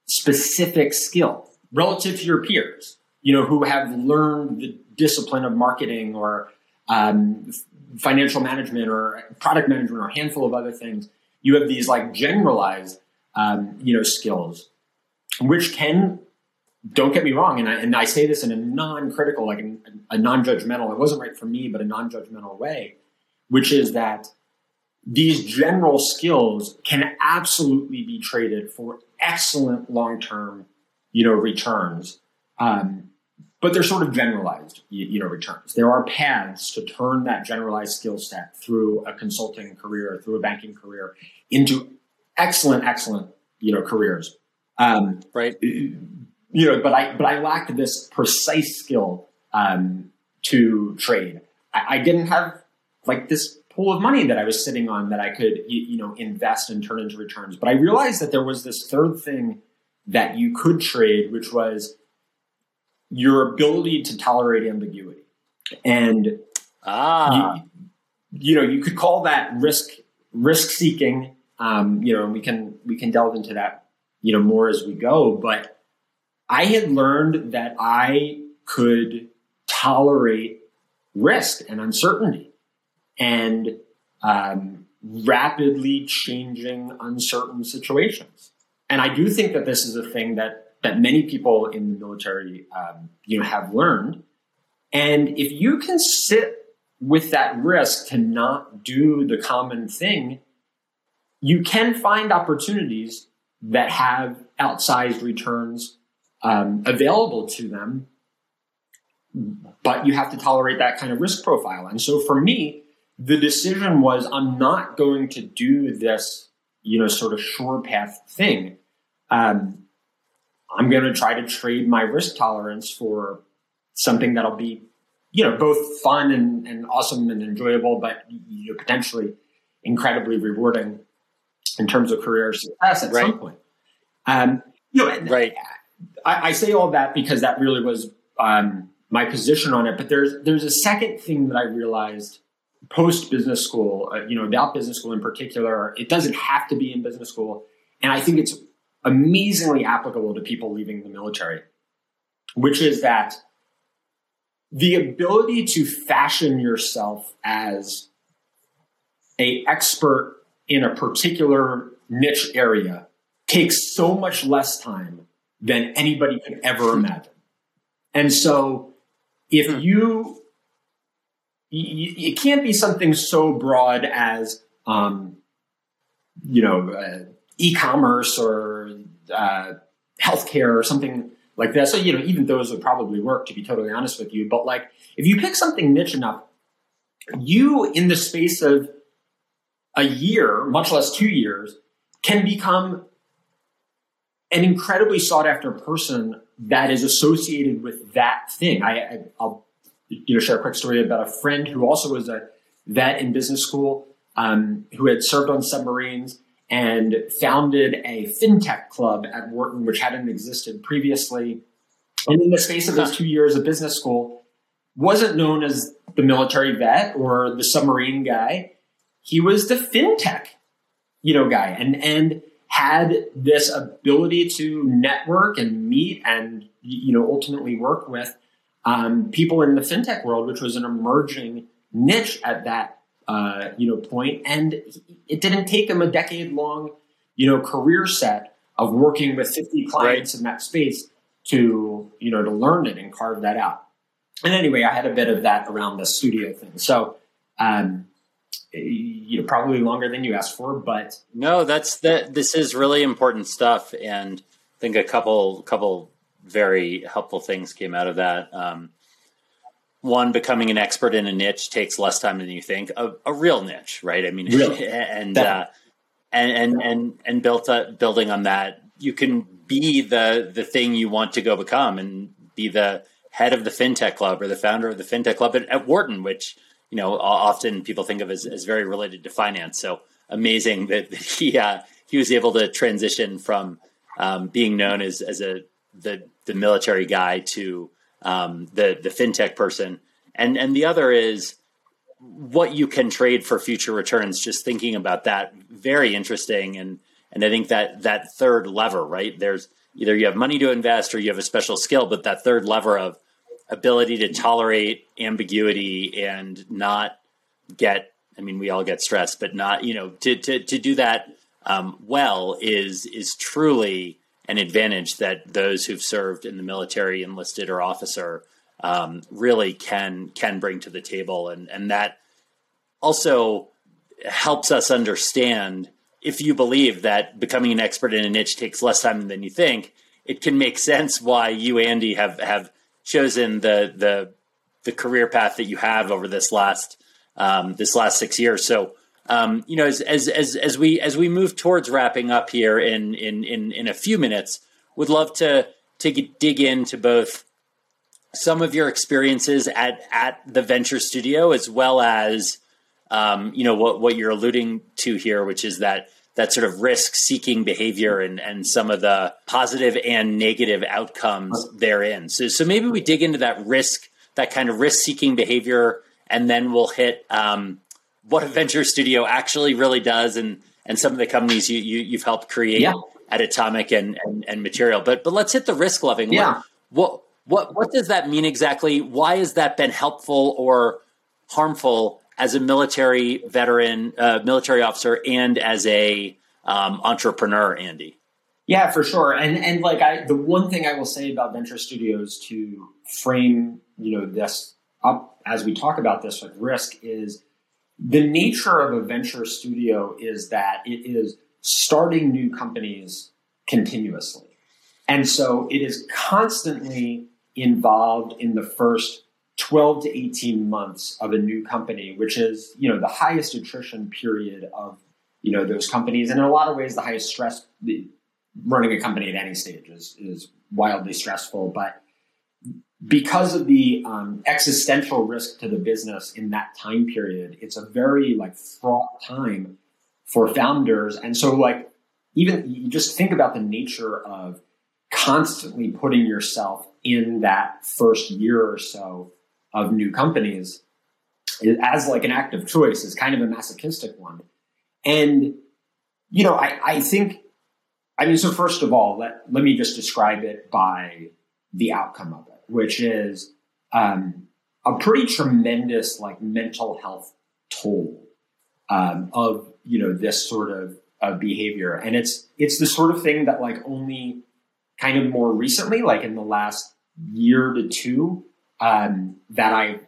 S2: specific skill relative to your peers, you know, who have learned the discipline of marketing or um, financial management or product management or a handful of other things. You have these like generalized, um, you know, skills, which can don't get me wrong, and I, and I say this in a non-critical, like a, a non-judgmental. It wasn't right for me, but a non-judgmental way, which is that these general skills can absolutely be traded for excellent long-term, you know, returns. Um, but they're sort of generalized, you, you, know, returns. There are paths to turn that generalized skill set through a consulting career, through a banking career, into excellent, excellent, you know, careers.
S1: Um, right
S2: you know, but I but I lacked this precise skill um, to trade. I, I, didn't have like this pool of money that I was sitting on that I could you, you know invest and turn into returns. But I realized that there was this third thing that you could trade, which was your ability to tolerate ambiguity. And
S1: ah.
S2: you, you know, you could call that risk risk seeking. Um, you know, and we can we can delve into that you know more as we go, but I had learned that I could tolerate risk and uncertainty and um, rapidly changing, uncertain situations. And I do think that this is a thing that that many people in the military, um, you know, have learned. And if you can sit with that risk to not do the common thing, you can find opportunities that have outsized returns um, available to them, but you have to tolerate that kind of risk profile. And so for me, the decision was I'm not going to do this, you know, sort of sure path thing. Um, I'm going to try to trade my risk tolerance for something that'll be, you know, both fun and, and awesome and enjoyable, but you know, potentially incredibly rewarding in terms of career success at right. some point. Um, you know,
S1: right.
S2: I, I, say all that because that really was um, my position on it. But there's there's a second thing that I realized post business school, uh, you know, about business school in particular. It doesn't have to be in business school, and I think it's amazingly applicable to people leaving the military, which is that the ability to fashion yourself as a expert in a particular niche area takes so much less time than anybody could ever imagine. And so if hmm. you, it can't be something so broad as, um, you know, uh, e-commerce or uh, healthcare or something like that. So, you know, even those would probably work to be totally honest with you. But like, if you pick something niche enough, you in the space of a year, much less two years, can become an incredibly sought after person that is associated with that thing. I, will you know share a quick story about a friend who also was a vet in business school um, who had served on submarines and founded a fintech club at Wharton, which hadn't existed previously. And in the space of those two years of business school, wasn't known as the military vet or the submarine guy. He was the fintech, you know, guy. And and had this ability to network and meet and you know ultimately work with um, people in the fintech world, which was an emerging niche at that uh, you know point, and it didn't take him a decade long you know career set of working with 50 clients right. in that space to you know to learn it and carve that out. And anyway, I had a bit of that around the studio thing. So um, you know probably longer than you asked for but
S1: no that's that this is really important stuff and i think a couple couple very helpful things came out of that. Um, one, becoming an expert in a niche takes less time than you think. A, a real niche, right? I mean, really? and, uh, and and and and built uh, building on that, you can be the the thing you want to go become, and be the head of the fintech club or the founder of the fintech club at, at Wharton, which you know often people think of as, as very related to finance. So amazing that, that he uh, he was able to transition from um, being known as as a the the military guy to um, the the fintech person, and and the other is what you can trade for future returns. Just thinking about that, very interesting, and and I think that that third lever, right? There's either you have money to invest or you have a special skill, but that third lever of ability to tolerate ambiguity and not get I mean, we all get stressed, but not you know to to to do that um, well is is truly an advantage that those who've served in the military, enlisted or officer, um, really can can bring to the table, and and that also helps us understand if you believe that becoming an expert in a niche takes less time than you think, it can make sense why you, Andy, have have chosen the the the career path that you have over this last um, this last six years. So um, you know, as, as, as, as we, as we move towards wrapping up here in, in, in, in a few minutes, would love to, to get, dig into both some of your experiences at, at the venture studio, as well as, um, you know, what, what you're alluding to here, which is that, that sort of risk seeking behavior and, and some of the positive and negative outcomes therein. So, so maybe we dig into that risk, that kind of risk seeking behavior, and then we'll hit, um, what a venture studio actually really does and and some of the companies you, you have helped create yeah. at Atomic and, and, and Material. But but let's hit the risk loving.
S2: Yeah.
S1: What what what does that mean exactly? Why has that been helpful or harmful as a military veteran, uh, military officer, and as a um, entrepreneur, Andy?
S2: Yeah, for sure. And and like I, the one thing I will say about venture studios to frame you know this up as we talk about this with risk is the nature of a venture studio is that it is starting new companies continuously. And so it is constantly involved in the first 12 to 18 months of a new company, which is, you know, the highest attrition period of, you know, those companies. And in a lot of ways, the highest stress, running a company at any stage is, is wildly stressful. But because of the um, existential risk to the business in that time period, it's a very like fraught time for founders. And so, like, even you just think about the nature of constantly putting yourself in that first year or so of new companies as like an act of choice is kind of a masochistic one. And, you know, I, I think, I mean, so first of all, let, let me just describe it by the outcome of it which is um, a pretty tremendous like mental health toll um, of you know this sort of, of behavior, and it's it's the sort of thing that like only kind of more recently, like in the last year to two, um, that I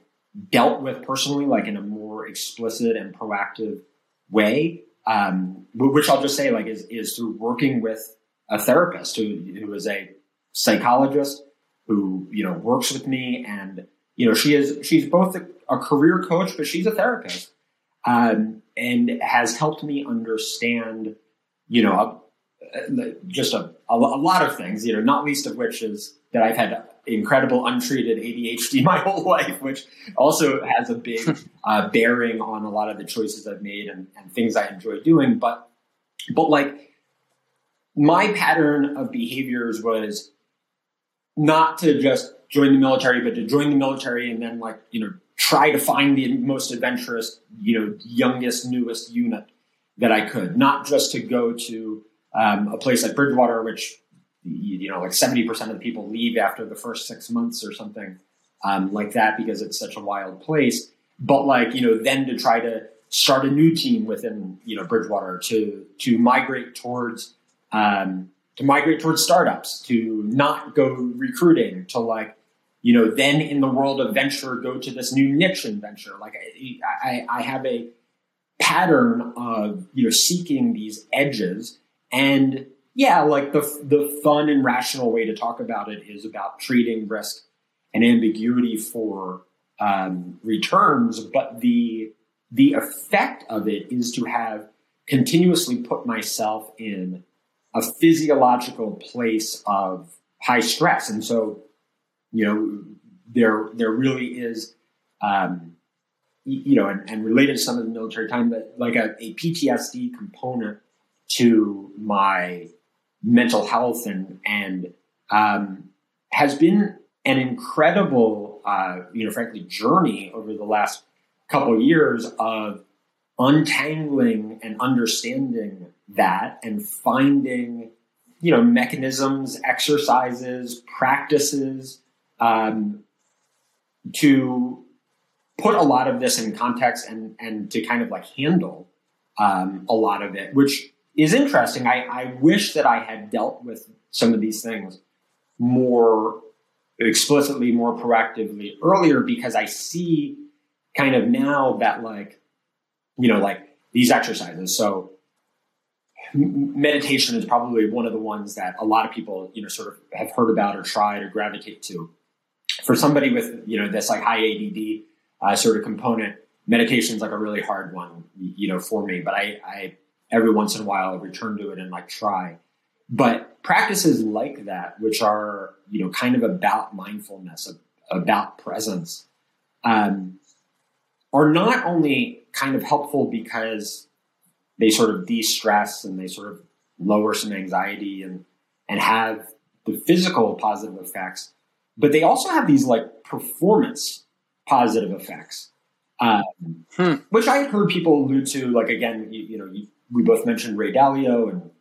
S2: dealt with personally, like in a more explicit and proactive way. Um, which I'll just say, like, is is through working with a therapist who who is a psychologist who you know works with me, and you know she is she's both a, a career coach, but she's a therapist, um, and has helped me understand, you know, just a, a, lot of things. You know, not least of which is that I've had incredible untreated ADHD my whole life, which also has a big uh, bearing on a lot of the choices I've made and, and things I enjoy doing. But but like my pattern of behaviors was not to just join the military, but to join the military and then like, you know, try to find the most adventurous, you know, youngest, newest unit that I could, not just to go to um, a place like Bridgewater, which, you know, like 70% of the people leave after the first six months or something um, like that because it's such a wild place. But like, you know, then to try to start a new team within, you know, Bridgewater to, to migrate towards, um, to migrate towards startups, to not go recruiting, to like, you know, then in the world of venture, go to this new niche in venture. Like I, I, I have a pattern of, you know, seeking these edges. And yeah, like the the fun and rational way to talk about it is about treating risk and ambiguity for um, returns, but the the effect of it is to have continuously put myself in a physiological place of high stress, and so you know there there really is. Um, you know, and, and, related to some of the military time, but like a, a PTSD component to my mental health and and um, has been an incredible, uh, you know, frankly, journey over the last couple of years of untangling and understanding that and finding, you know, mechanisms, exercises, practices um, to put a lot of this in context and and to kind of like handle um, a lot of it, which is interesting. I, I wish that I had dealt with some of these things more explicitly, more proactively earlier because I see kind of now that like, you know, like these exercises. So meditation is probably one of the ones that a lot of people, you know, sort of have heard about or tried or gravitate to. For somebody with, you know, this like high ADD uh, sort of component, meditation is like a really hard one, you know, for me. But I, I every once in a while I return to it and like try. But practices like that, which are you know kind of about mindfulness, about presence, um, are not only kind of helpful because they sort of de-stress and they sort of lower some anxiety and and have the physical positive effects, but they also have these like performance positive effects. Um, hmm. Which I have heard people allude to, like again, you, you know, you, we both mentioned Ray Dalio, and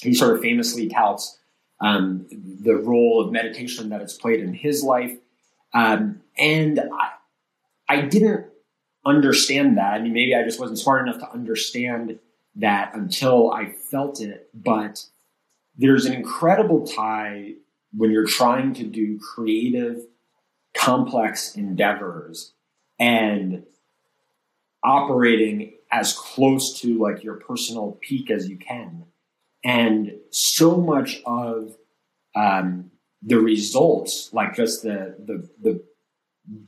S2: he sort of famously touts um, the role of meditation that it's played in his life. Um, and I, I didn't understand that. I mean, maybe I just wasn't smart enough to understand that until I felt it. But there's an incredible tie when you're trying to do creative, complex endeavors and operating as close to like your personal peak as you can. And so much of um, the results, like just the the the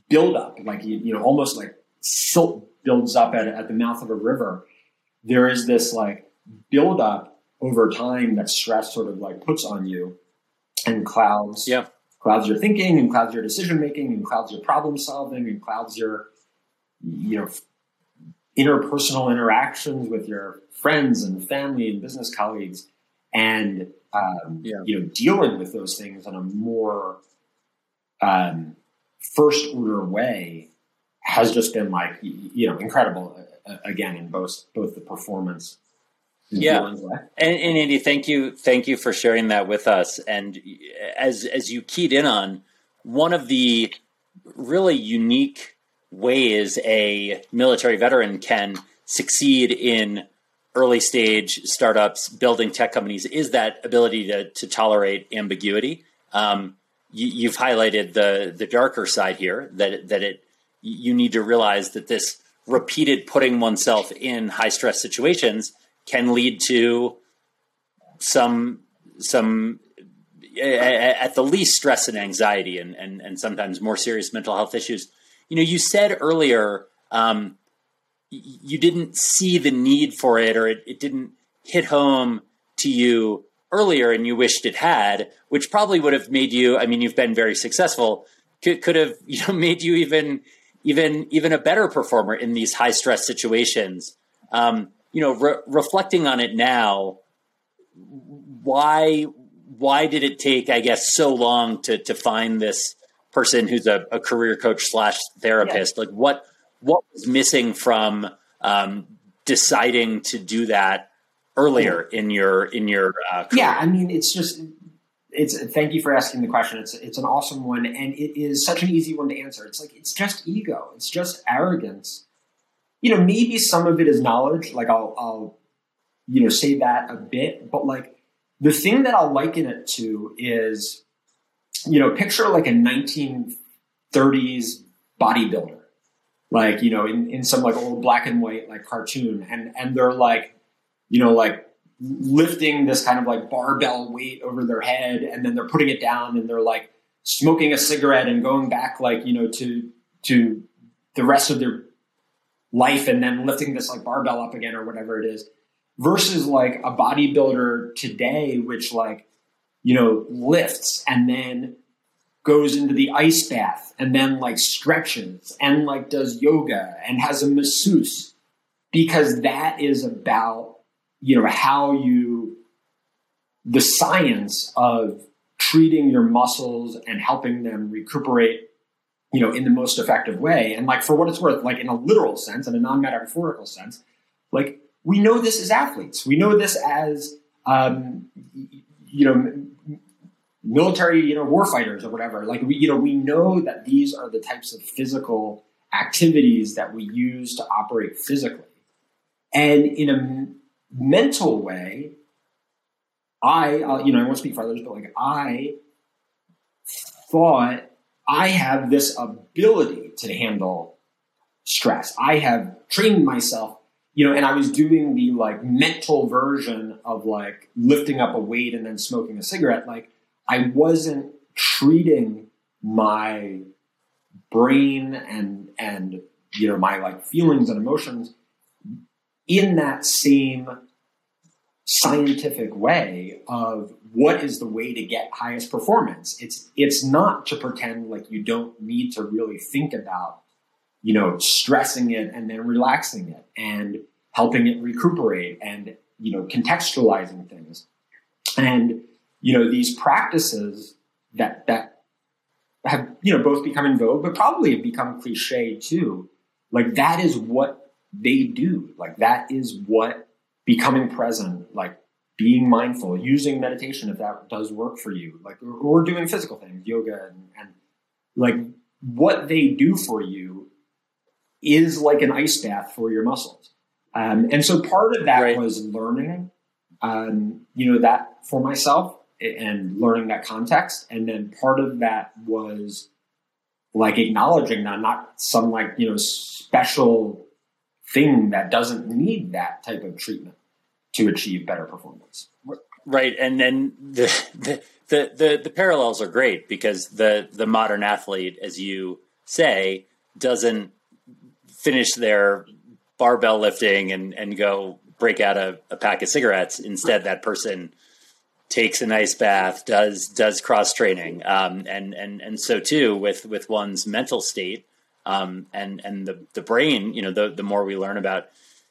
S2: build up, like you, you know, almost like silt builds up at, at the mouth of a river. There is this like build up over time that stress sort of like puts on you and clouds
S1: yeah.
S2: clouds your thinking and clouds your decision making and clouds your problem solving and clouds your you know interpersonal interactions with your friends and family and business colleagues, and um, yeah. you know dealing with those things in a more um, first order way has just been like you know incredible uh, uh again in both both the performance
S1: yeah. and, and andy thank you thank you for sharing that with us. And as as you keyed in on one of the really unique ways a military veteran can succeed in early stage startups, building tech companies, is that ability to, to tolerate ambiguity. Um, you, have highlighted the the darker side here that that it you need to realize that this repeated putting oneself in high stress situations can lead to some some at the least stress and anxiety and, and, and sometimes more serious mental health issues you know, you said earlier um, you didn't see the need for it, or it, it didn't hit home to you earlier, and you wished it had, which probably would have made you. I mean, you've been very successful. Could, could have you know made you even even even a better performer in these high stress situations. Um, you know, re- reflecting on it now, why why did it take, I guess, so long to to find this person who's a, a career coach slash therapist, yeah. like what what was missing from um, deciding to do that earlier in your in your uh,
S2: yeah i mean it's just it's thank you for asking the question. It's it's an awesome one and it is such an easy one to answer. It's like it's just ego. It's just arrogance. You know maybe some of it is knowledge like i'll i'll you know say that a bit but like the thing that i'll liken it to is you know, picture like a 1930s bodybuilder, like, you know, in, in some like old black and white like cartoon. And, and they're like, you know, like lifting this kind of like barbell weight over their head and then they're putting it down and they're like smoking a cigarette and going back like you know to to the rest of their life and then lifting this like barbell up again or whatever it is versus like a bodybuilder today which like you know lifts and then goes into the ice bath and then like stretches and like does yoga and has a masseuse. Because that is about you know how you the science of treating your muscles and helping them recuperate you know in the most effective way. And like for what it's worth like in a literal sense and a non-metaphorical sense like we know this as athletes. We know this as um, you know military you know warfighters or whatever like we you know we know that these are the types of physical activities that we use to operate physically and in a mental way I, you know, I won't speak for others, but like I thought I have this ability to handle stress. I have trained myself, you know, and I was doing the like mental version of like lifting up a weight and then smoking a cigarette. Like I wasn't treating my brain and and you know my like feelings and emotions in that same scientific way of what is the way to get highest performance. It's it's not to pretend like you don't need to really think about, you know, stressing it and then relaxing it and helping it recuperate and you know contextualizing things. And you know these practices that that have you know both become in vogue, but probably have become cliche too. Like that is what they do. Like that is what becoming present, like being mindful, using meditation if that does work for you, like or doing physical things, yoga, and, and like what they do for you is like an ice bath for your muscles. Um, and so part of that right. was learning, um, you know, that for myself and learning that context. And then part of that was like acknowledging that not some like, you know, special thing that doesn't need that type of treatment to achieve better performance.
S1: Right, and then the the the the, the parallels are great because the the modern athlete, as you say, doesn't finish their barbell lifting and and go break out a, a pack of cigarettes. Instead, that person takes a nice bath, does does cross training, um, and and and so too with with one's mental state um, and and the the brain. You know, the the more we learn about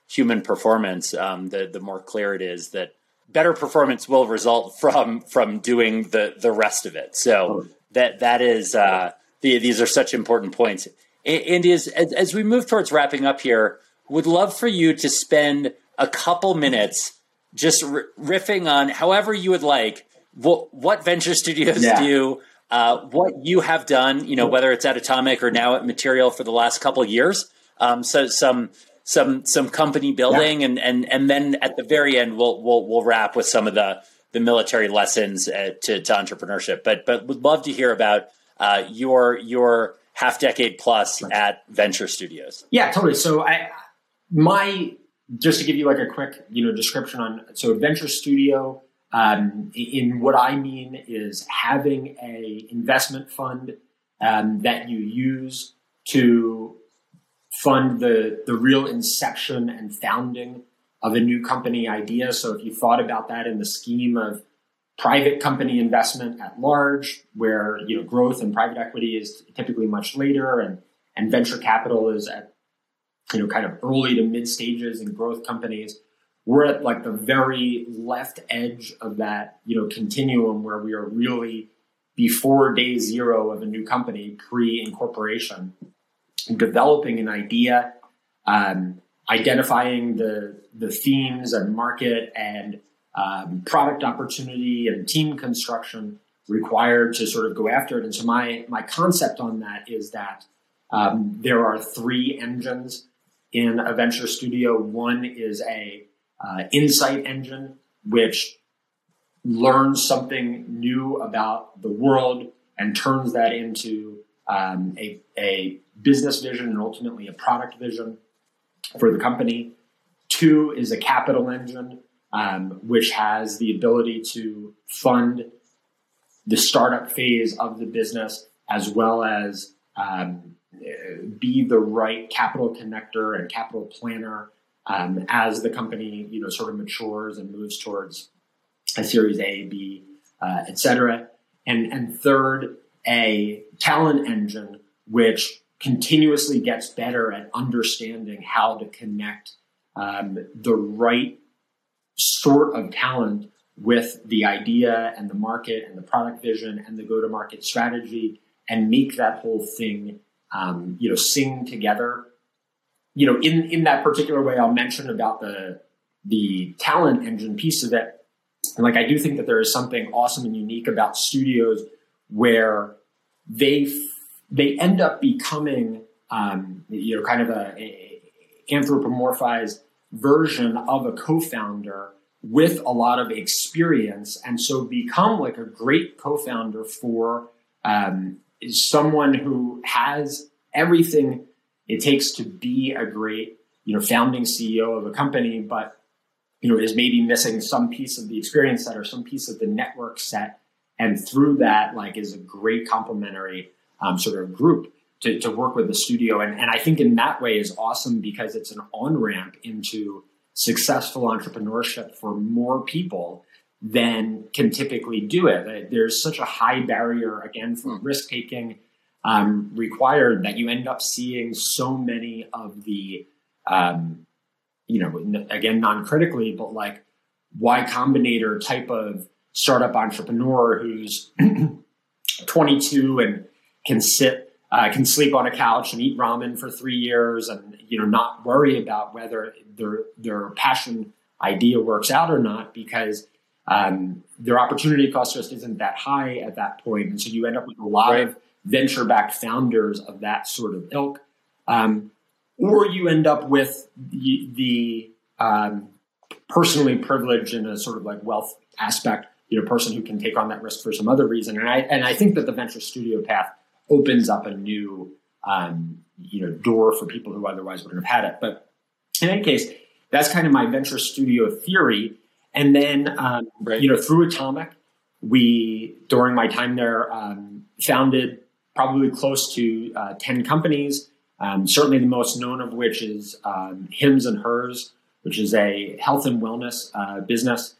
S1: human performance, um, the the more clear it is that better performance will result from from doing the the rest of it. So that that is uh, the, these are such important points. And as, as we move towards wrapping up here, would love for you to spend a couple minutes just r- riffing on however you would like what, what venture studios yeah. do uh, what you have done, you know, whether it's at Atomic or now at Material for the last couple of years. Um, so some some some company building, yeah. and and and then at the very end, we'll we'll we'll wrap with some of the the military lessons uh, to, to entrepreneurship. But but would love to hear about uh, your your half decade plus at Venture Studios.
S2: Yeah, totally. So I my just to give you like a quick you know description on so Venture Studio um, in what I mean is having a investment fund um, that you use to fund the the real inception and founding of a new company idea. So if you thought about that in the scheme of private company investment at large, where you know growth and private equity is typically much later, and and venture capital is at you know kind of early to mid stages in growth companies. We're at like the very left edge of that you know continuum where we are really before day zero of a new company pre incorporation developing an idea um, identifying the the themes and market and um, product opportunity and team construction required to sort of go after it. And so my my concept on that is that um, there are three engines in a venture studio one is a uh, insight engine, which learns something new about the world and turns that into um, a, a business vision and ultimately a product vision for the company. Two is a capital engine, um, which has the ability to fund the startup phase of the business as well as um, be the right capital connector and capital planner um, as the company you know sort of matures and moves towards a Series A, B, uh, et cetera. And, and third, a talent engine which continuously gets better at understanding how to connect um, the right sort of talent with the idea and the market and the product vision and the go-to-market strategy and make that whole thing um, you know sing together. You know in in that particular way i'll mention about the the talent engine piece of it. And like I do think that there is something awesome and unique about studios where they they end up becoming um, you know kind of a, a anthropomorphized version of a co-founder with a lot of experience and so become like a great co-founder for um, someone who has everything it takes to be a great you know founding ceo of a company but you know, is maybe missing some piece of the experience set or some piece of the network set. And through that, like, is a great complementary um, sort of group to, to work with the studio. And, and I think in that way is awesome because it's an on ramp into successful entrepreneurship for more people than can typically do it. There's such a high barrier, again, for hmm. risk taking um, required that you end up seeing so many of the um, you know, again, non-critically, but like Y Combinator type of startup entrepreneur who's 22 and can sit, uh, can sleep on a couch and eat ramen for three years, and you know, not worry about whether their their passion idea works out or not because um, their opportunity cost just isn't that high at that point, and so you end up with a lot right. of venture-backed founders of that sort of ilk. Um, or you end up with the, the um, personally privileged in a sort of like wealth aspect, you know, person who can take on that risk for some other reason. And I and I think that the venture studio path opens up a new um, you know door for people who otherwise wouldn't have had it. But in any case, that's kind of my venture studio theory. And then um, right. you know through Atomic, we during my time there um, founded probably close to uh, ten companies. Um, certainly, the most known of which is um, Hims and Hers, which is a health and wellness uh, business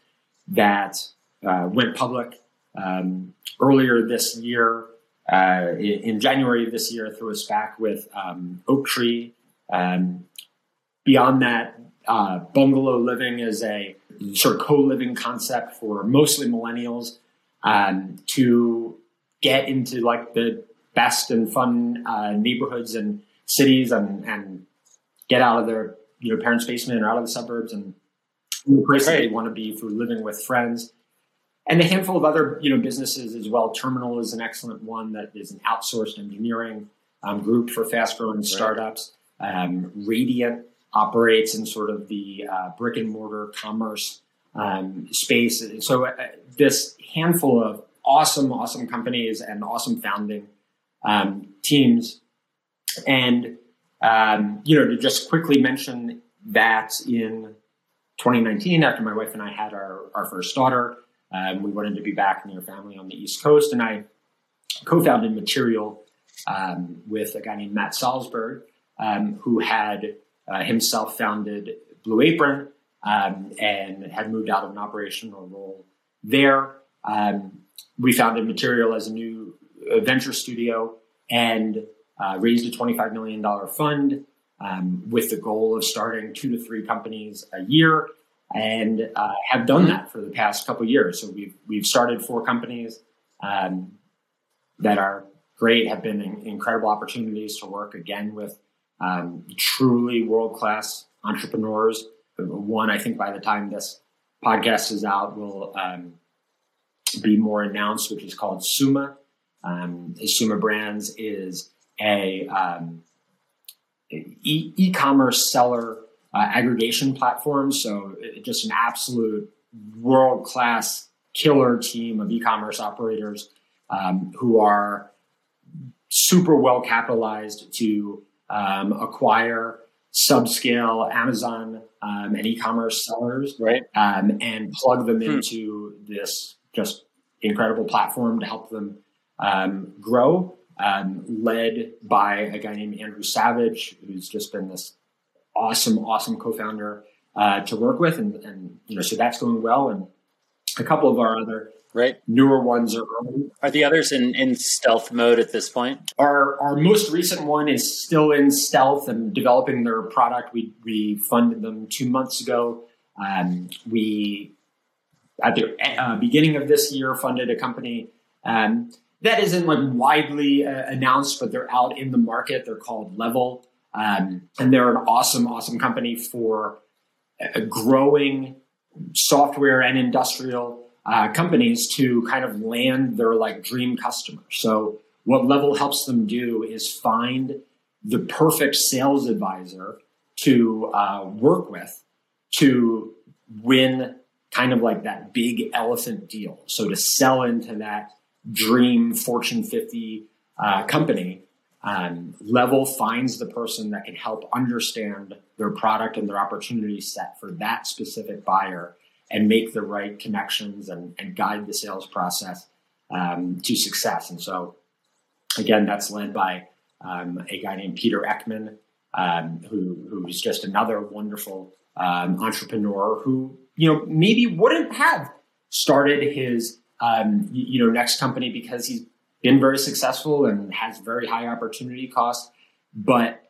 S2: that uh, went public um, earlier this year, uh, in, January of this year, through a SPAC with um, Oaktree. Um, beyond that, uh, bungalow living is a sort of co-living concept for mostly millennials um, to get into like the best and fun uh, neighborhoods and cities and, and get out of their you know parents' basement or out of the suburbs and the place that they want to be for living with friends. And a handful of other you know businesses as well. Terminal is an excellent one that is an outsourced engineering um, group for fast growing right. startups. Um, Radiant operates in sort of the uh, brick and mortar commerce um, space. So uh, this handful of awesome, awesome companies and awesome founding um, teams and, um, you know, to just quickly mention that in 2019, after my wife and I had our, our first daughter, um, we wanted to be back near family on the East Coast. And I co founded Material um, with a guy named Matt Salzberg, um, who had uh, himself founded Blue Apron um, and had moved out of an operational role there. Um, we founded Material as a new venture studio. And uh, raised a $25 million fund um, with the goal of starting two to three companies a year and uh, have done that for the past couple years. So we've, we've started four companies um, that are great, have been incredible opportunities to work again with um, truly world class entrepreneurs. One, I think by the time this podcast is out, will um, be more announced, which is called Suma. Um, Suma Brands is a um, e- commerce seller uh, aggregation platform. So just an absolute world class killer team of e-commerce operators um, who are super well capitalized to um, acquire subscale Amazon um, and e-commerce sellers,
S1: right?
S2: Um, and plug them hmm. into this just incredible platform to help them um, grow. Um, led by a guy named Andrew Savage, who's just been this awesome, awesome co-founder uh, to work with, and, and you know, so that's going well. And a couple of our other
S1: right
S2: newer ones are early.
S1: Are the others in, in stealth mode at this point?
S2: Our our most recent one is still in stealth and developing their product. We we funded them two months ago. Um, we at the uh, beginning of this year funded a company um, that isn't like widely uh, announced, but they're out in the market. They're called Level, um, and they're an awesome, awesome company for uh, growing software and industrial uh, companies to kind of land their like dream customer. So what Level helps them do is find the perfect sales advisor to uh, work with to win kind of like that big elephant deal. So to sell into that dream Fortune 50 uh, company, um, Level finds the person that can help understand their product and their opportunity set for that specific buyer and make the right connections and, and guide the sales process um, to success. And so, again, that's led by um, a guy named Peter Ekman, um, who who's just another wonderful um, entrepreneur who you know maybe wouldn't have started his um, you know next company because he's been very successful and has very high opportunity cost, but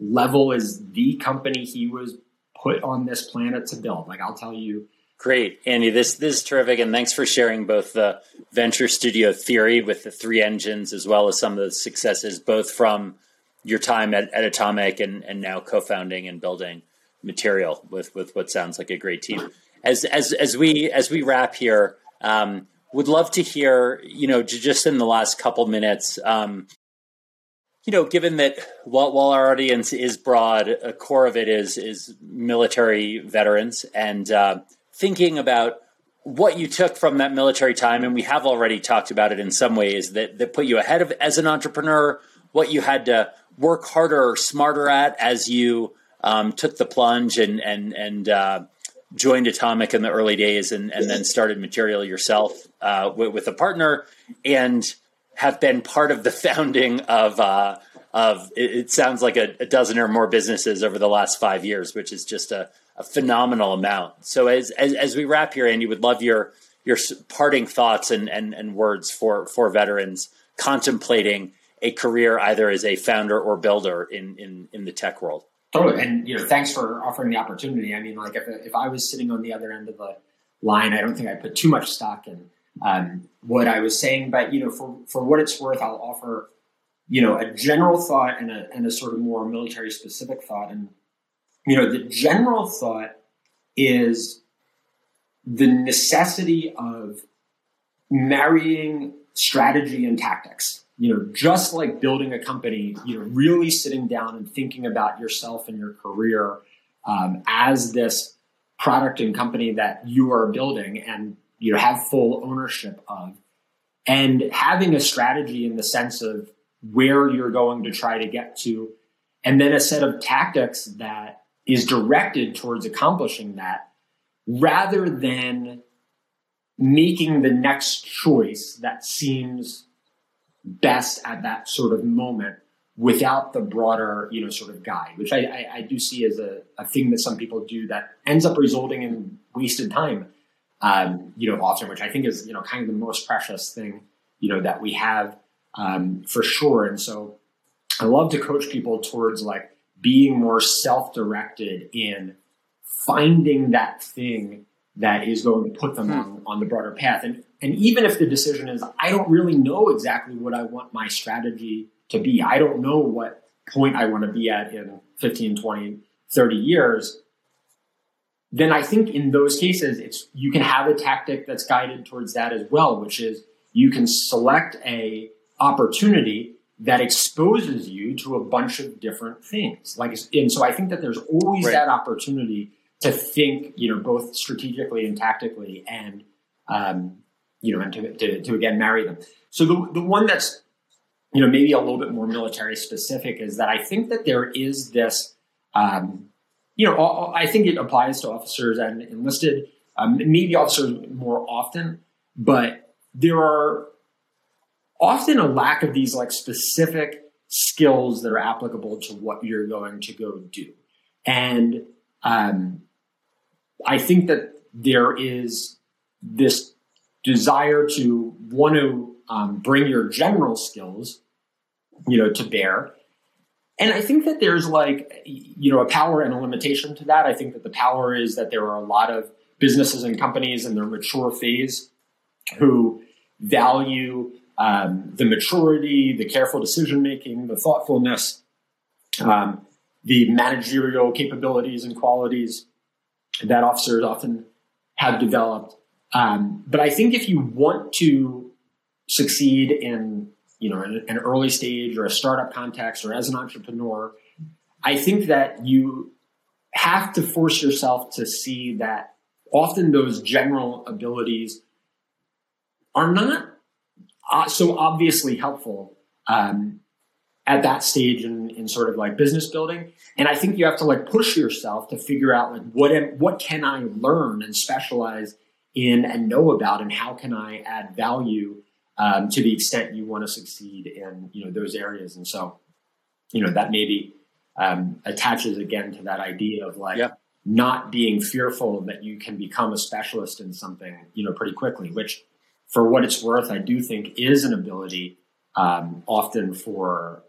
S2: Level is the company he was put on this planet to build. Like I'll tell you,
S1: Great, Andy. This this is terrific, and thanks for sharing both the venture studio theory with the three engines, as well as some of the successes, both from your time at, at Atomic and, and now co-founding and building Material with with what sounds like a great team. As as as we as we wrap here, um, would love to hear you know just in the last couple minutes. Um, you know, given that while, while our audience is broad, a core of it is is military veterans, and uh, thinking about what you took from that military time, and we have already talked about it in some ways that that put you ahead of as an entrepreneur, what you had to work harder or smarter at as you um, took the plunge and and and uh, joined Atomic in the early days, and and then started Material yourself uh, with, a partner, and have been part of the founding of. Uh, of it, it, sounds like a, a dozen or more businesses over the last five years, which is just a a phenomenal amount. So as, as, as we wrap here, Andy, would love your your parting thoughts and, and, and words for, for veterans contemplating a career either as a founder or builder in, in, in the tech world.
S2: Totally. And, you know, thanks for offering the opportunity. I mean, like if, if I was sitting on the other end of the line, I don't think I put too much stock in um, what I was saying, but, you know, for, for what it's worth, I'll offer, you know, a general thought and a, and a sort of more military specific thought. And you know, the general thought is the necessity of marrying strategy and tactics. You know, just like building a company, you know, really sitting down and thinking about yourself and your career um, as this product and company that you are building and you know have full ownership of, and having a strategy in the sense of where you're going to try to get to, and then a set of tactics that is directed towards accomplishing that rather than making the next choice that seems best at that sort of moment without the broader, you know, sort of guide, which I, I, I do see as a, a, thing that some people do that ends up resulting in wasted time, um, you know, often, which I think is, you know, kind of the most precious thing, you know, that we have um, for sure. And so I love to coach people towards like, being more self-directed in finding that thing that is going to put them hmm. on, on the broader path. And, and even if the decision is, I don't really know exactly what I want my strategy to be, I don't know what point I want to be at in 15, 20, 30 years, then I think in those cases, it's, you can have a tactic that's guided towards that as well, which is you can select a opportunity that exposes you to a bunch of different things. Like, and so I think that there's always right. that opportunity to think, you know, both strategically and tactically, and um, you know, and to, to, to again marry them. So the the one that's you know maybe a little bit more military specific is that I think that there is this um, you know, I think it applies to officers and enlisted, um, maybe officers more often, but there are often a lack of these like specific skills that are applicable to what you're going to go do. And um, I think that there is this desire to want to um, bring your general skills, you know, to bear. And I think that there's like, you know, a power and a limitation to that. I think that the power is that there are a lot of businesses and companies in their mature phase who value um, the maturity, the careful decision making, the thoughtfulness, um, the managerial capabilities and qualities that officers often have developed. Um, but I think if you want to succeed in you know an, an early stage or a startup context or as an entrepreneur, I think that you have to force yourself to see that often those general abilities are not so obviously helpful um, at that stage in, in sort of like business building. And I think you have to like push yourself to figure out like what am, what can I learn and specialize in and know about, and how can I add value um, to the extent you want to succeed in you know those areas. And so, you know, that maybe um, attaches again to that idea of like. Yeah. Not being fearful that you can become a specialist in something, you know, pretty quickly, which for what it's worth, I do think is an ability um, often for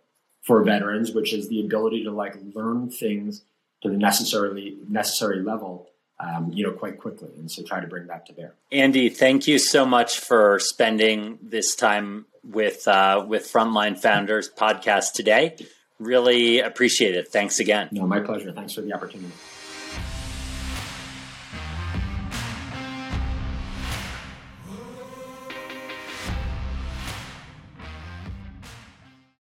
S2: for veterans, which is the ability to like learn things to the necessarily necessary level, um, you know, quite quickly, and so try to bring that to bear.
S1: Andy, thank you so much for spending this time with uh, with Frontline Founders podcast today. Really appreciate it. Thanks again.
S2: No, my pleasure. Thanks for the opportunity.